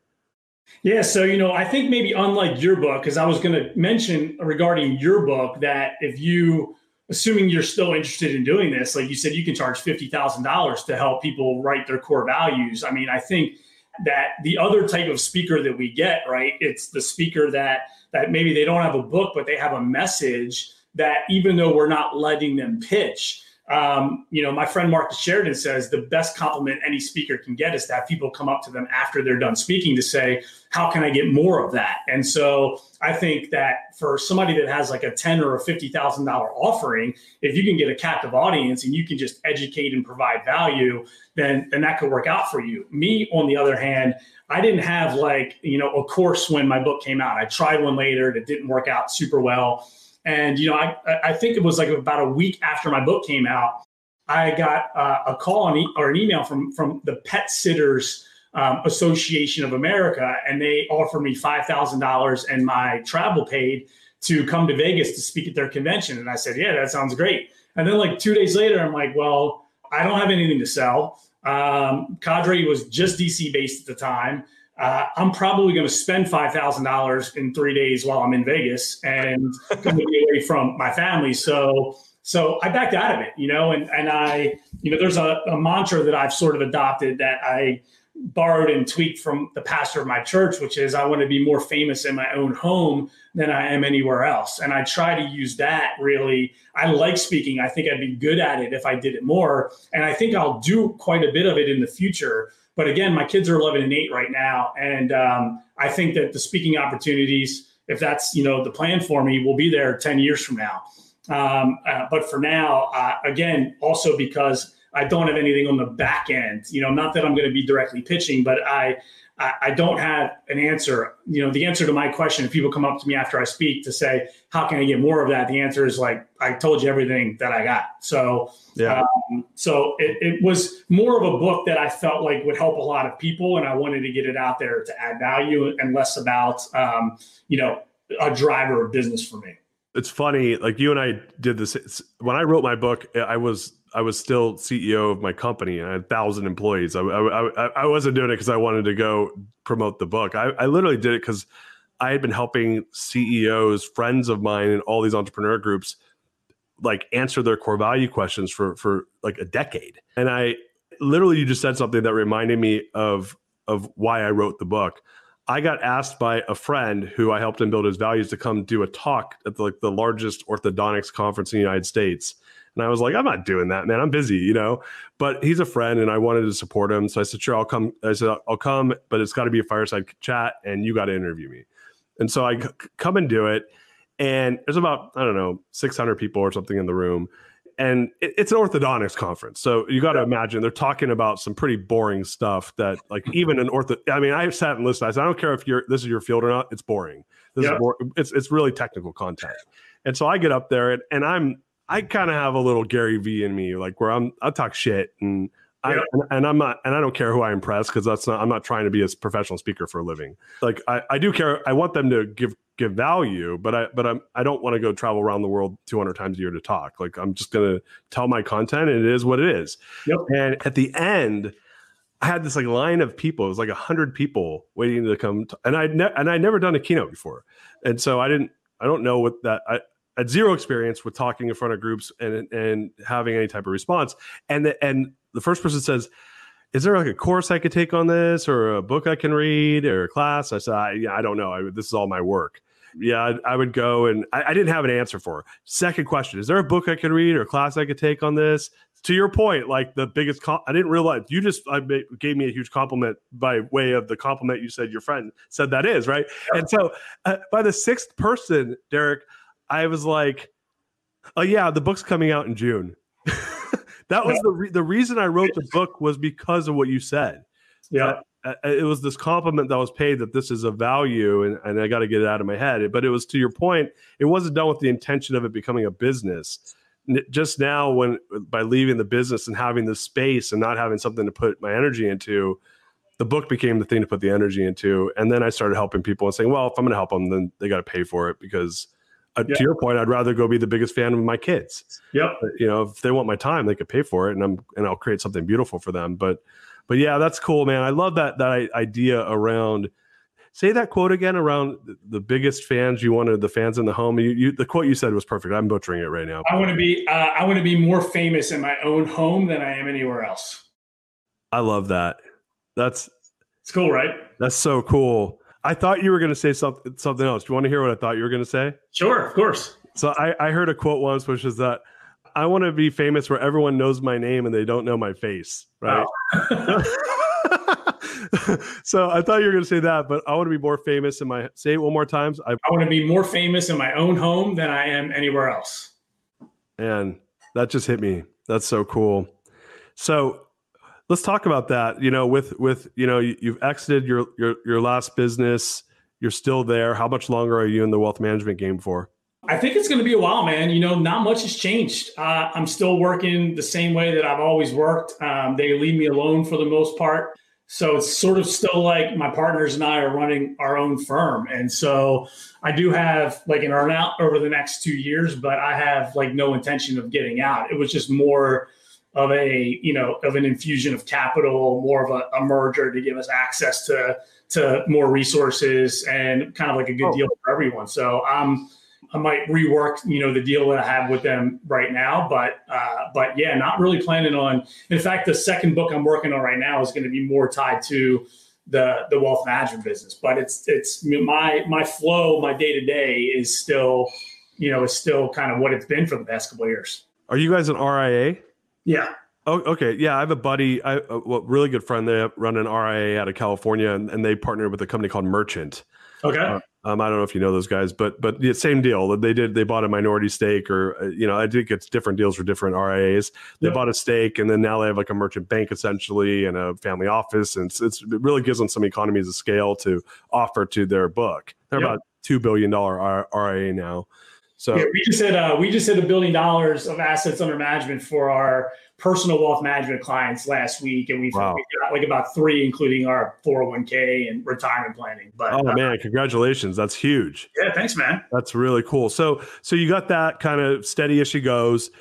Yeah, so you know, I think maybe unlike your book, because I was going to mention regarding your book that if you, assuming you're still interested in doing this, like you said, you can charge fifty thousand dollars to help people write their core values. I mean, I think that the other type of speaker that we get, right? It's the speaker that that maybe they don't have a book, but they have a message that even though we're not letting them pitch, um, you know, my friend Marcus Sheridan says the best compliment any speaker can get is to have people come up to them after they're done speaking to say, "How can I get more of that?" And so I think that for somebody that has like a ten or a fifty thousand dollar offering, if you can get a captive audience and you can just educate and provide value, then then that could work out for you. Me, on the other hand, I didn't have like you know a course when my book came out. I tried one later that didn't work out super well and you know, I I think it was like about a week after my book came out, I got uh, a call e- or an email from from the Pet Sitters um, Association of America, and they offered me five thousand dollars and my travel paid to come to Vegas to speak at their convention. And I said, yeah, that sounds great. And then like two days later, I'm like, well, I don't have anything to sell. Um, Cadre was just DC based at the time uh, I'm probably going to spend five thousand dollars in three days while I'm in Vegas and be away from my family. So, so I backed out of it, you know, and and I, you know, there's a, a mantra that I've sort of adopted that I borrowed and tweaked from the pastor of my church, which is I want to be more famous in my own home than I am anywhere else. And I try to use that really. I like speaking. I think I'd be good at it if I did it more. And I think I'll do quite a bit of it in the future. But again, my kids are 11 and 8 right now. And um, I think that the speaking opportunities, if that's, you know, the plan for me, will be there 10 years from now. Um, uh, but for now, uh, again, also because I don't have anything on the back end, you know, not that I'm going to be directly pitching, but I, I, I don't have an answer. You know, the answer to my question, if people come up to me after I speak to say, how can I get more of that? The answer is like, I told you everything that I got. So, yeah. Um, so it, it was more of a book that I felt like would help a lot of people. And I wanted to get it out there to add value and less about, um, you know, a driver of business for me. It's funny, like you and I did this when I wrote my book. Eh, I was I was still CEO of my company. I had thousand employees. I, I, I, wasn't doing it because I wanted to go promote the book. I, I literally did it because I had been helping CEOs, friends of mine, and all these entrepreneur groups, like answer their core value questions for for like a decade. And I literally, you just said something that reminded me of of why I wrote the book. I got asked by a friend who I helped him build his values to come do a talk at the, like the largest orthodontics conference in the United States. And I was like, I'm not doing that, man. I'm busy, you know. But he's a friend, and I wanted to support him, so I said, sure, I'll come. I said, I'll come, but it's got to be a fireside chat, and you got to interview me. And so I c- come and do it, and there's about I don't know 600 people or something in the room, and it, it's an orthodontics conference, so you got to yeah. imagine they're talking about some pretty boring stuff that like even an ortho. I mean, I sat and listened. I said, I don't care if you're this is your field or not. It's boring. This yeah. is more, it's it's really technical content. And so I get up there and, and I'm I kind of have a little Gary Vee in me, like where I'm I talk shit and I and, and, I'm not and I don't care who I impress because that's not I'm not trying to be a professional speaker for a living. Like I, I do care. I want them to give give value, but I but I'm I don't want to go travel around the world 200 times a year to talk. Like I'm just gonna tell my content and it is what it is. Yep. And at the end. I had this like line of people. It was like a hundred people waiting to come, to, and I ne- and I'd never done a keynote before, and so I didn't. I don't know what that. I had zero experience with talking in front of groups and and having any type of response. And the, and the first person says, "Is there like a course I could take on this, or a book I can read, or a class?" I said, "I, I don't know. I, this is all my work." Yeah, I, I would go, and I, I, didn't have an answer for. Her. Second question: Is there a book I can read or a class I could take on this? To your point, like the biggest, I didn't realize you just I gave me a huge compliment by way of the compliment you said your friend said that is right. Yeah. And so, uh, by the sixth person, Derek, I was like, oh yeah, the book's coming out in June. that was the re- the reason I wrote the book was because of what you said. Yeah. Uh, uh, it was this compliment that was paid that this is a value and, and I got to get it out of my head. But it was to your point, it wasn't done with the intention of it becoming a business. Just now, when by leaving the business and having the space and not having something to put my energy into, the book became the thing to put the energy into. And then I started helping people and saying, well, if I'm going to help them, then they got to pay for it because uh, to your point, I'd rather go be the biggest fan of my kids. Yep. But, you know, if they want my time, they could pay for it, and I'm and I'll create something beautiful for them. But but yeah, that's cool, man. I love that that idea around say that quote again around the biggest fans you wanted the fans in the home. You, you, the quote you said was perfect. I'm butchering it right now. I want to be uh, I want to be more famous in my own home than I am anywhere else. I love that. That's it's cool, right? That's so cool. I thought you were going to say something something else. Do you want to hear what I thought you were going to say? Sure, of course. So I, I heard a quote once, which is that I want to be famous where everyone knows my name and they don't know my face, right? Oh. so I thought you were going to say that, but I want to be more famous in my. Say it one more time. I, I want to be more famous in my own home than I am anywhere else. And that just hit me. That's so cool. So let's talk about that. You know, with with you know, you, you've exited your your your last business. You're still there. How much longer are you in the wealth management game for? I think it's going to be a while, man. You know, not much has changed. Uh, I'm still working the same way that I've always worked. Um, they leave me alone for the most part. So it's sort of still like my partners and I are running our own firm. And so I do have like an earnout over the next two years, but I have like no intention of getting out. It was just more of a, you know, of an infusion of capital, more of a, a merger to give us access to to more resources and kind of like a good oh. deal for everyone. So I'm um, I might rework, you know, the deal that I have with them right now. But uh, but yeah, not really planning on. In fact, the second book I'm working on right now is going to be more tied to the the wealth management business. But it's it's my my flow, my day to day is still, you know, is still kind of what it's been for the past couple years. Are you guys an RIA? Yeah. Oh, okay. Yeah, I have a buddy, I, a really good friend. They run an RIA out of California, and, and they partnered with a company called Merchant. Okay. Uh, um, I don't know if you know those guys, but but the same deal. They did they bought a minority stake, or uh, you know, I think it's different deals for different RIAs. They bought a stake, and then now they have like a merchant bank essentially, and a family office, and it's, it's it really gives them some economies of scale to offer to their book. They're yep. about two billion dollar RIA now. So yeah, we just hit uh, we just hit a billion dollars of assets under management for our personal wealth management clients last week, and we've, wow. got like about three, including our 401k and retirement planning. But oh uh, man, congratulations! That's huge. Yeah, thanks, man. That's really cool. So so you got that kind of steady as she goes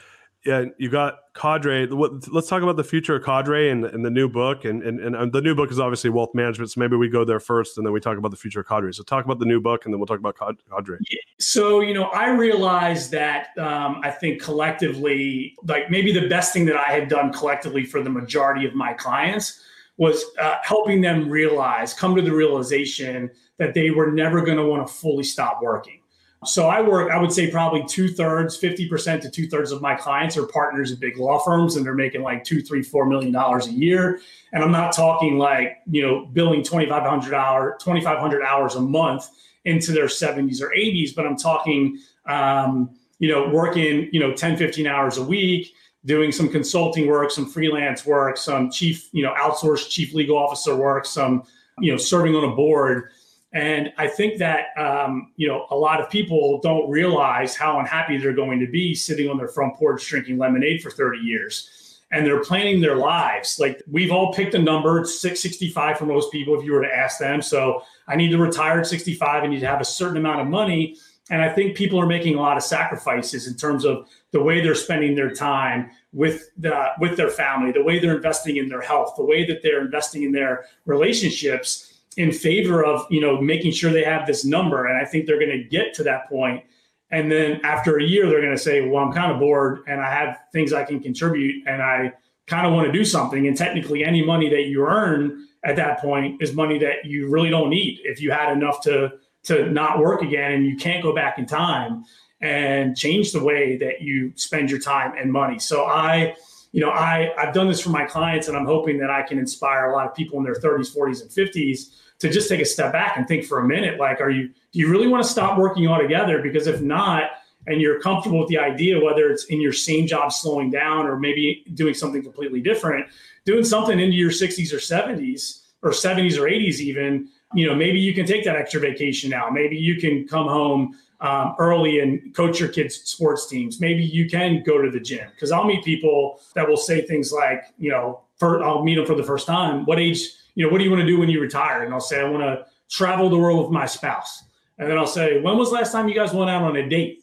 yeah, you got Cadre. Let's talk about the future of Cadre and, and the new book. And, and, and the new book is obviously wealth management. So maybe we go there first and then we talk about the future of Cadre. So talk about the new book and then we'll talk about Cadre. So, you know, I realized that um, I think collectively, like maybe the best thing that I had done collectively for the majority of my clients was uh, helping them realize, come to the realization that they were never going to want to fully stop working so I work, I would say probably two thirds, 50% to two thirds of my clients are partners at big law firms and they're making like two, three, four million dollars a year. And I'm not talking like, you know, billing 2,500 hour, 2,500 hours a month into their 70s or 80s, but I'm talking, um, you know, working, you know, 10, 15 hours a week, doing some consulting work, some freelance work, some chief, you know, outsourced chief legal officer work, some, you know, serving on a board and I think that um, you know a lot of people don't realize how unhappy they're going to be sitting on their front porch drinking lemonade for 30 years. And they're planning their lives. Like we've all picked a number, it's 665 for most people if you were to ask them. So I need to retire at 65, I need to have a certain amount of money. And I think people are making a lot of sacrifices in terms of the way they're spending their time with the with their family, the way they're investing in their health, the way that they're investing in their relationships in favor of you know making sure they have this number and i think they're going to get to that point. And then after a year they're going to say well i'm kind of bored and i have things i can contribute and i kind of want to do something. And technically any money that you earn at that point is money that you really don't need if you had enough to to not work again and you can't go back in time and change the way that you spend your time and money. So i you know i i've done this for my clients and i'm hoping that i can inspire a lot of people in their 30s 40s and 50s to just take a step back and think for a minute like are you do you really want to stop working altogether? Because if not and you're comfortable with the idea whether it's in your same job slowing down or maybe doing something completely different doing something into your 60s or 70s or 70s or 80s even you know maybe you can take that extra vacation now. Maybe you can come home um, early and coach your kids sports teams. Maybe you can go to the gym. Because i'll meet people that will say things like you know for, i'll meet them for the first time what age you know, what do you want to do when you retire? And I'll say, I want to travel the world with my spouse. And then I'll say, when was last time you guys went out on a date?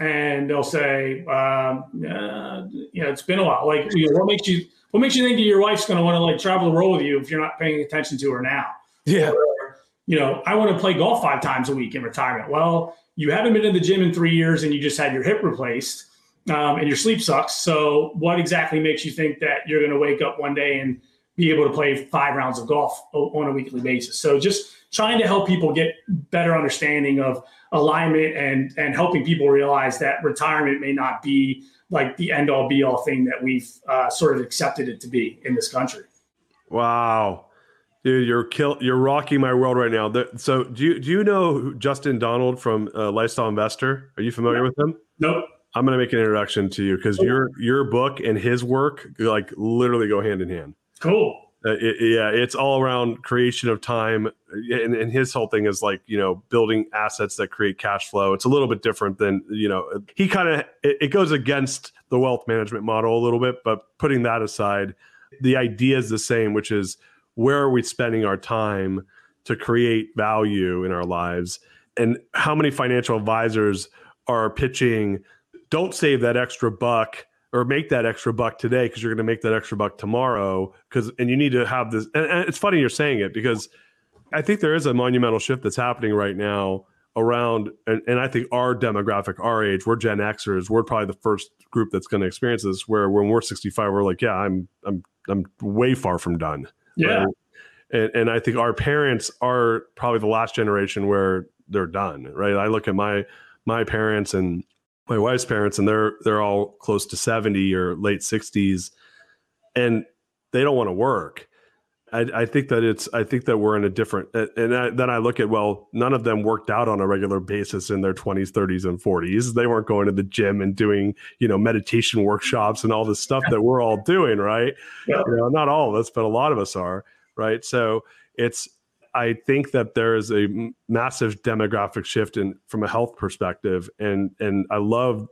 And they'll say, um, uh, you know, it's been a while. Like, you know, what makes you what makes you think that your wife's going to want to like travel the world with you if you're not paying attention to her now? Yeah. Or, you know, I want to play golf five times a week in retirement. Well, you haven't been in the gym in three years and you just had your hip replaced um, and your sleep sucks. So, what exactly makes you think that you're going to wake up one day and be able to play five rounds of golf on a weekly basis? So, just trying to help people get better understanding of alignment and and helping people realize that retirement may not be like the end all be all thing that we've uh, sort of accepted it to be in this country. Wow. Dude, you're kill you're rocking my world right now. The, so, do you do you know Justin Donald from uh, Lifestyle Investor? Are you familiar with him? Nope. I'm going to make an introduction to you because your your book and his work like literally go hand in hand. Cool. Uh, it, yeah, it's all around creation of time, and, and, his whole thing is like you know building assets that create cash flow. It's a little bit different than you know he kind of it, it goes against the wealth management model a little bit, but putting that aside, the idea is the same, which is where are we spending our time to create value in our lives, and how many financial advisors are pitching don't save that extra buck or make that extra buck today because you're going to make that extra buck tomorrow because and you need to have this and, and, it's funny you're saying it because i think there is a monumental shift that's happening right now around and, and i think our demographic our age we're gen xers we're probably the first group that's going to experience this where when we're 65 we're like yeah i'm i'm i'm way far from done. Yeah. Right? and, and i think our parents are probably the last generation where they're done right? I look at my my parents and my wife's parents, and they're they're all close to seventy or late sixties, and they don't want to work. I, I, think that it's I think that we're in a different and I, then I look at well none of them worked out on a regular basis in their 20s 30s and 40s they weren't going to the gym and doing you know meditation workshops and all this stuff that we're all doing right? You know not all of us but a lot of us are right? So it's I think that there is a massive demographic shift in from a health perspective, and and I love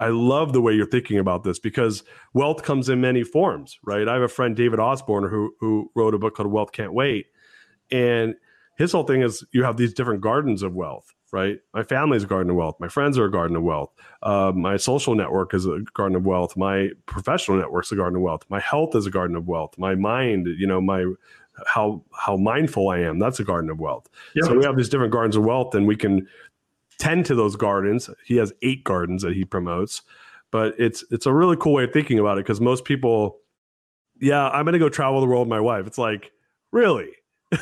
I love the way you're thinking about this because wealth comes in many forms, right? I have a friend David Osborn who who wrote a book called Wealth Can't Wait, and his whole thing is you have these different gardens of wealth, right? My family's a garden of wealth. My friends are a garden of wealth. Uh, my social network is a garden of wealth. My professional network's a garden of wealth. My health is a garden of wealth. My mind, you know, my how how mindful I am. That's a garden of wealth. Yep. So we have these different gardens of wealth, and we can tend to those gardens. He has eight gardens that he promotes, but it's it's a really cool way of thinking about it because most people, yeah, I'm going to go travel the world with my wife. It's like really.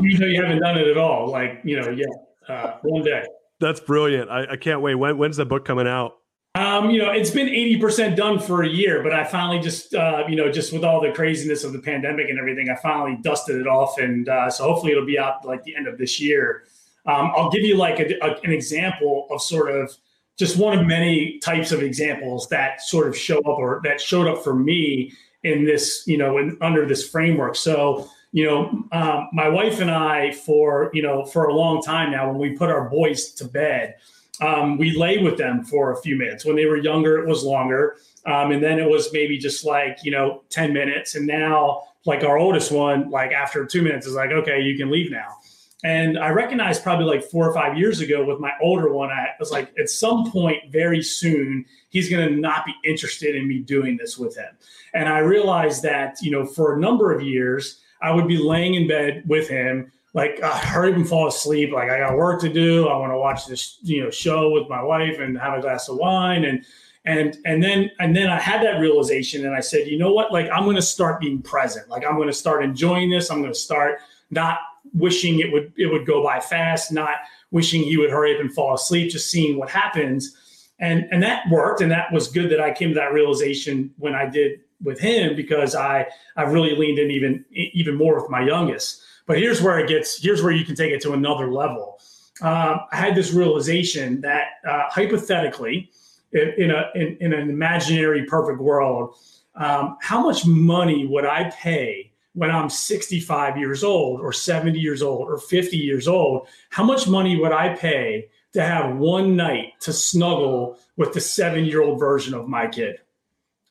you know, you haven't done it at all. Like you know, yeah, uh, one day. That's brilliant. I, I can't wait. When, when's the book coming out? Um, you know, it's been 80% done for a year, but I finally just, uh, you know, just with all the craziness of the pandemic and everything, I finally dusted it off. And uh, so hopefully it'll be out like the end of this year. Um, I'll give you like a, a, an example of sort of just one of many types of examples that sort of show up or that showed up for me in this, you know, in, under this framework. So, you know, um, my wife and I, for, you know, for a long time now, when we put our boys to bed, um, we lay with them for a few minutes. When they were younger, it was longer. Um, and then it was maybe just like, you know, 10 minutes. And now, like our oldest one, like after two minutes, is like, okay, you can leave now. And I recognized probably like four or five years ago with my older one, I was like, at some point very soon, he's going to not be interested in me doing this with him. And I realized that, you know, for a number of years, I would be laying in bed with him like hurry up and fall asleep. Like I got work to do. I want to watch this, you know, show with my wife and have a glass of wine and and and then and then I had that realization and I said, you know what? Like I'm going to start being present. Like I'm going to start enjoying this. I'm going to start not wishing it would it would go by fast, not wishing he would hurry up and fall asleep, just seeing what happens. And and that worked and that was good that I came to that realization when I did with him because I I really leaned in even even more with my youngest. But here's where it gets. Here's where you can take it to another level. Um, I had this realization that uh, hypothetically, in, in a in, in, an imaginary perfect world, um, how much money would I pay when I'm 65 years old, or 70 years old, or 50 years old? How much money would I pay to have one night to snuggle with the seven year old version of my kid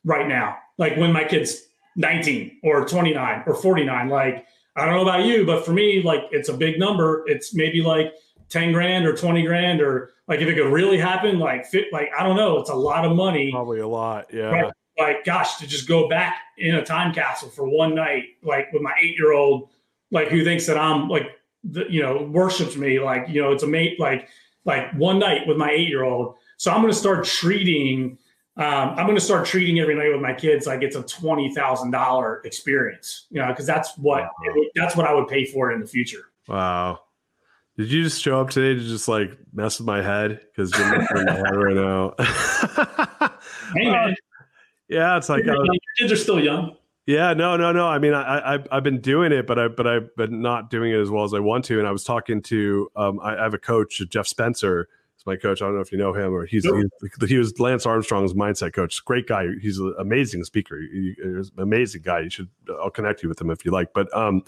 right now? Like when my kid's 19 or 29 or 49, like I don't know about you, but for me, like it's a big number. It's maybe like 10 grand or 20 grand, or like if it could really happen, like fit, like I don't know, it's a lot of money. Probably a lot. Yeah. Right? Like, gosh, to just go back in a time capsule for one night, like with my eight year old, like who thinks that I'm like the, you know worships me like you know it's a mate like like one night with my eight year old. So I'm going to start treating. Um, I'm going to start treating every night with my kids like it's a twenty thousand dollar experience. You know, because that's what wow. that's what I would pay for it in the future. Wow. Did you just show up today to just like mess with my head? Because you're in my head right now. hey man. Yeah, it's like uh, kids are still young. Yeah, no, no, no. I mean, I, I I've been doing it, but I but I've been not doing it as well as I want to. And I was talking to um, I, I have a coach, Jeff Spencer. Is my coach. I don't know if you know him or he's, he's he was Lance Armstrong's mindset coach. Great guy. He's an amazing speaker. He, he's an amazing guy. You should. I'll connect you with him if you like. But um,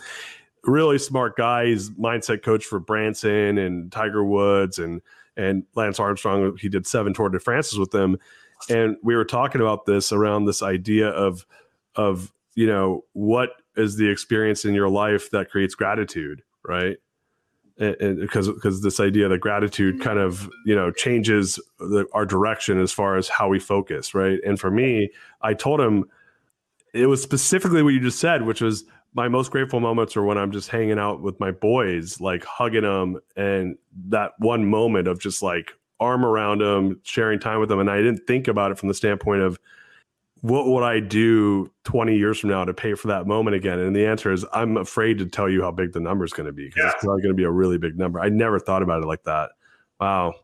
really smart guy. He's mindset coach for Branson and Tiger Woods and and Lance Armstrong. He did seven Tour de France's with them and we were talking about this around this idea of of you know what is the experience in your life that creates gratitude right because because this idea that gratitude kind of you know changes the, our direction as far as how we focus right and for me i told him it was specifically what you just said which was my most grateful moments are when i'm just hanging out with my boys like hugging them and that one moment of just like arm around them, sharing time with them. And I didn't think about it from the standpoint of what would I do 20 years from now to pay for that moment again? And the answer is I'm afraid to tell you how big the number is going to be because yeah. it's probably going to be a really big number. I never thought about it like that. Wow.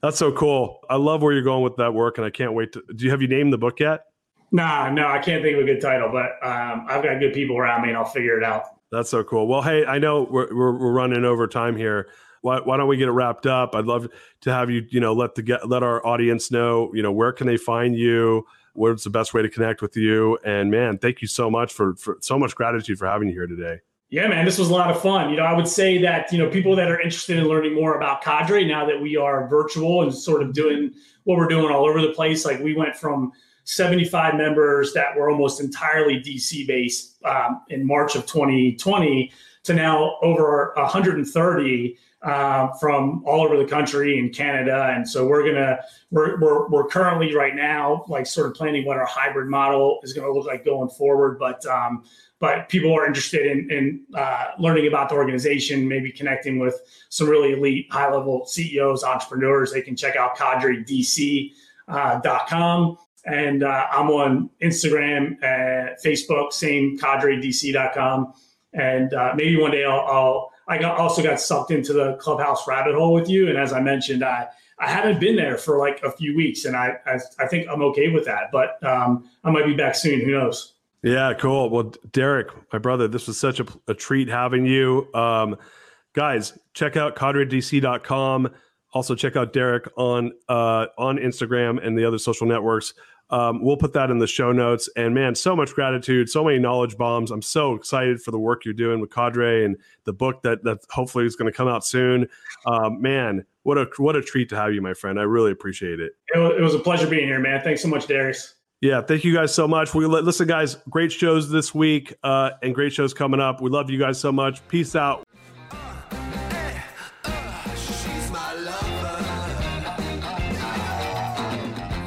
That's so cool. I love where you're going with that work and I can't wait to do you have you named the book yet? Nah, no, I can't think of a good title, but um, I've got good people around me and I'll figure it out. That's so cool. Well, hey, I know we're, we're, we're running over time here why, why don't we get it wrapped up? I'd love to have you, you know, let the get let our audience know, you know, where can they find you? What's the best way to connect with you? And man, thank you so much for, for so much gratitude for having you here today. Yeah, man, this was a lot of fun. You know, I would say that, you know, people that are interested in learning more about Cadre now that we are virtual and sort of doing what we're doing all over the place, like we went from 75 members that were almost entirely DC based um, in March of 2020 to now over 130 uh, from all over the country and Canada. And so we're gonna we're, we're we're currently right now like sort of planning what our hybrid model is going to look like going forward. But um, but people are interested in, in uh, learning about the organization, maybe connecting with some really elite, high level CEOs, entrepreneurs. They can check out CadreDC.com. Uh, .com and uh, I'm on Instagram, uh, Facebook, same CadreDC.com. And uh, maybe one day I'll, I'll I got also got sucked into the clubhouse rabbit hole with you. And as I mentioned, I I haven't been there for like a few weeks, and I I, I think I'm okay with that. But um, I might be back soon. Who knows? Yeah, cool. Well, Derek, my brother, this was such a, a treat having you. Um, guys, check out cadredc.com. Also, check out Derek on uh, on Instagram and the other social networks. Um, we'll put that in the show notes. And man, so much gratitude, so many knowledge bombs. I'm so excited for the work you're doing with Cadre and the book that that hopefully is going to come out soon. Um, man, what a what a treat to have you, my friend. I really appreciate it. It was a pleasure being here, man. Thanks so much, Darius. Yeah, thank you guys so much. We listen, guys. Great shows this week, uh, and great shows coming up. We love you guys so much. Peace out.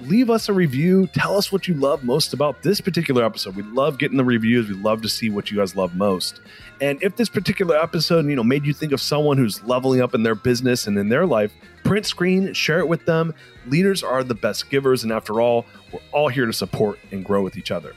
leave us a review. Tell us what you love most about this particular episode. We love getting the reviews. We love to see what you guys love most. And if this particular episode, you know, made you think of someone who's leveling up in their business and in their life, print screen, share it with them. Leaders are the best givers, and after all, we're all here to support and grow with each other.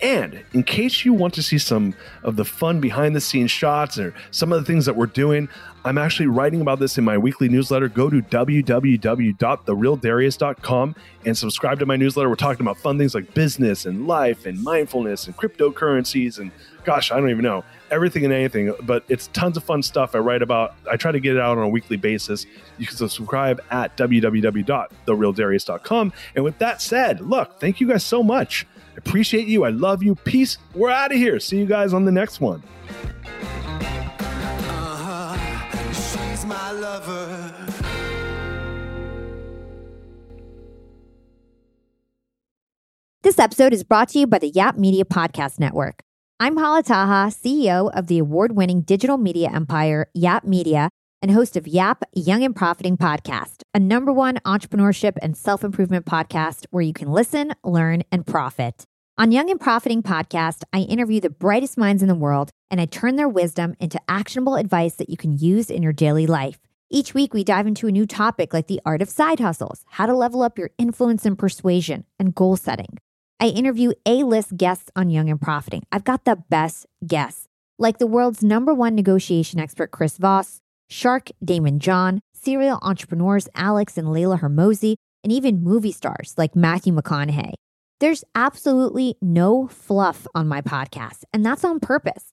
And in case you want to see some of the fun behind the scenes shots or some of the things that we're doing, I'm actually writing about this in my weekly newsletter. Go to www.therealdarius.com and subscribe to my newsletter. We're talking about fun things like business and life and mindfulness and cryptocurrencies and gosh, I don't even know everything and anything, but it's tons of fun stuff I write about. I try to get it out on a weekly basis. You can subscribe at www.therealdarius.com. And with that said, look, thank you guys so much. I appreciate you. I love you. Peace. We're out of here. See you guys on the next one. Uh-huh. This episode is brought to you by the Yap Media Podcast Network. I'm Hala Taha, CEO of the award winning digital media empire, Yap Media, and host of Yap Young and Profiting Podcast, a number one entrepreneurship and self improvement podcast where you can listen, learn, and profit. On Young and Profiting Podcast, I interview the brightest minds in the world and I turn their wisdom into actionable advice that you can use in your daily life. Each week, we dive into a new topic like the art of side hustles, how to level up your influence and persuasion, and goal setting. I interview A list guests on Young and Profiting. I've got the best guests, like the world's number one negotiation expert, Chris Voss, Shark Daymond John, serial entrepreneurs Alex and Leila Hormozi, and even movie stars like Matthew McConaughey. There's absolutely no fluff on my podcast, and that's on purpose.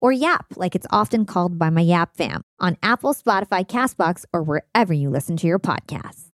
or YAP, like it's often called by my YAP fam, on Apple, Spotify, Castbox, or wherever you listen to your podcasts.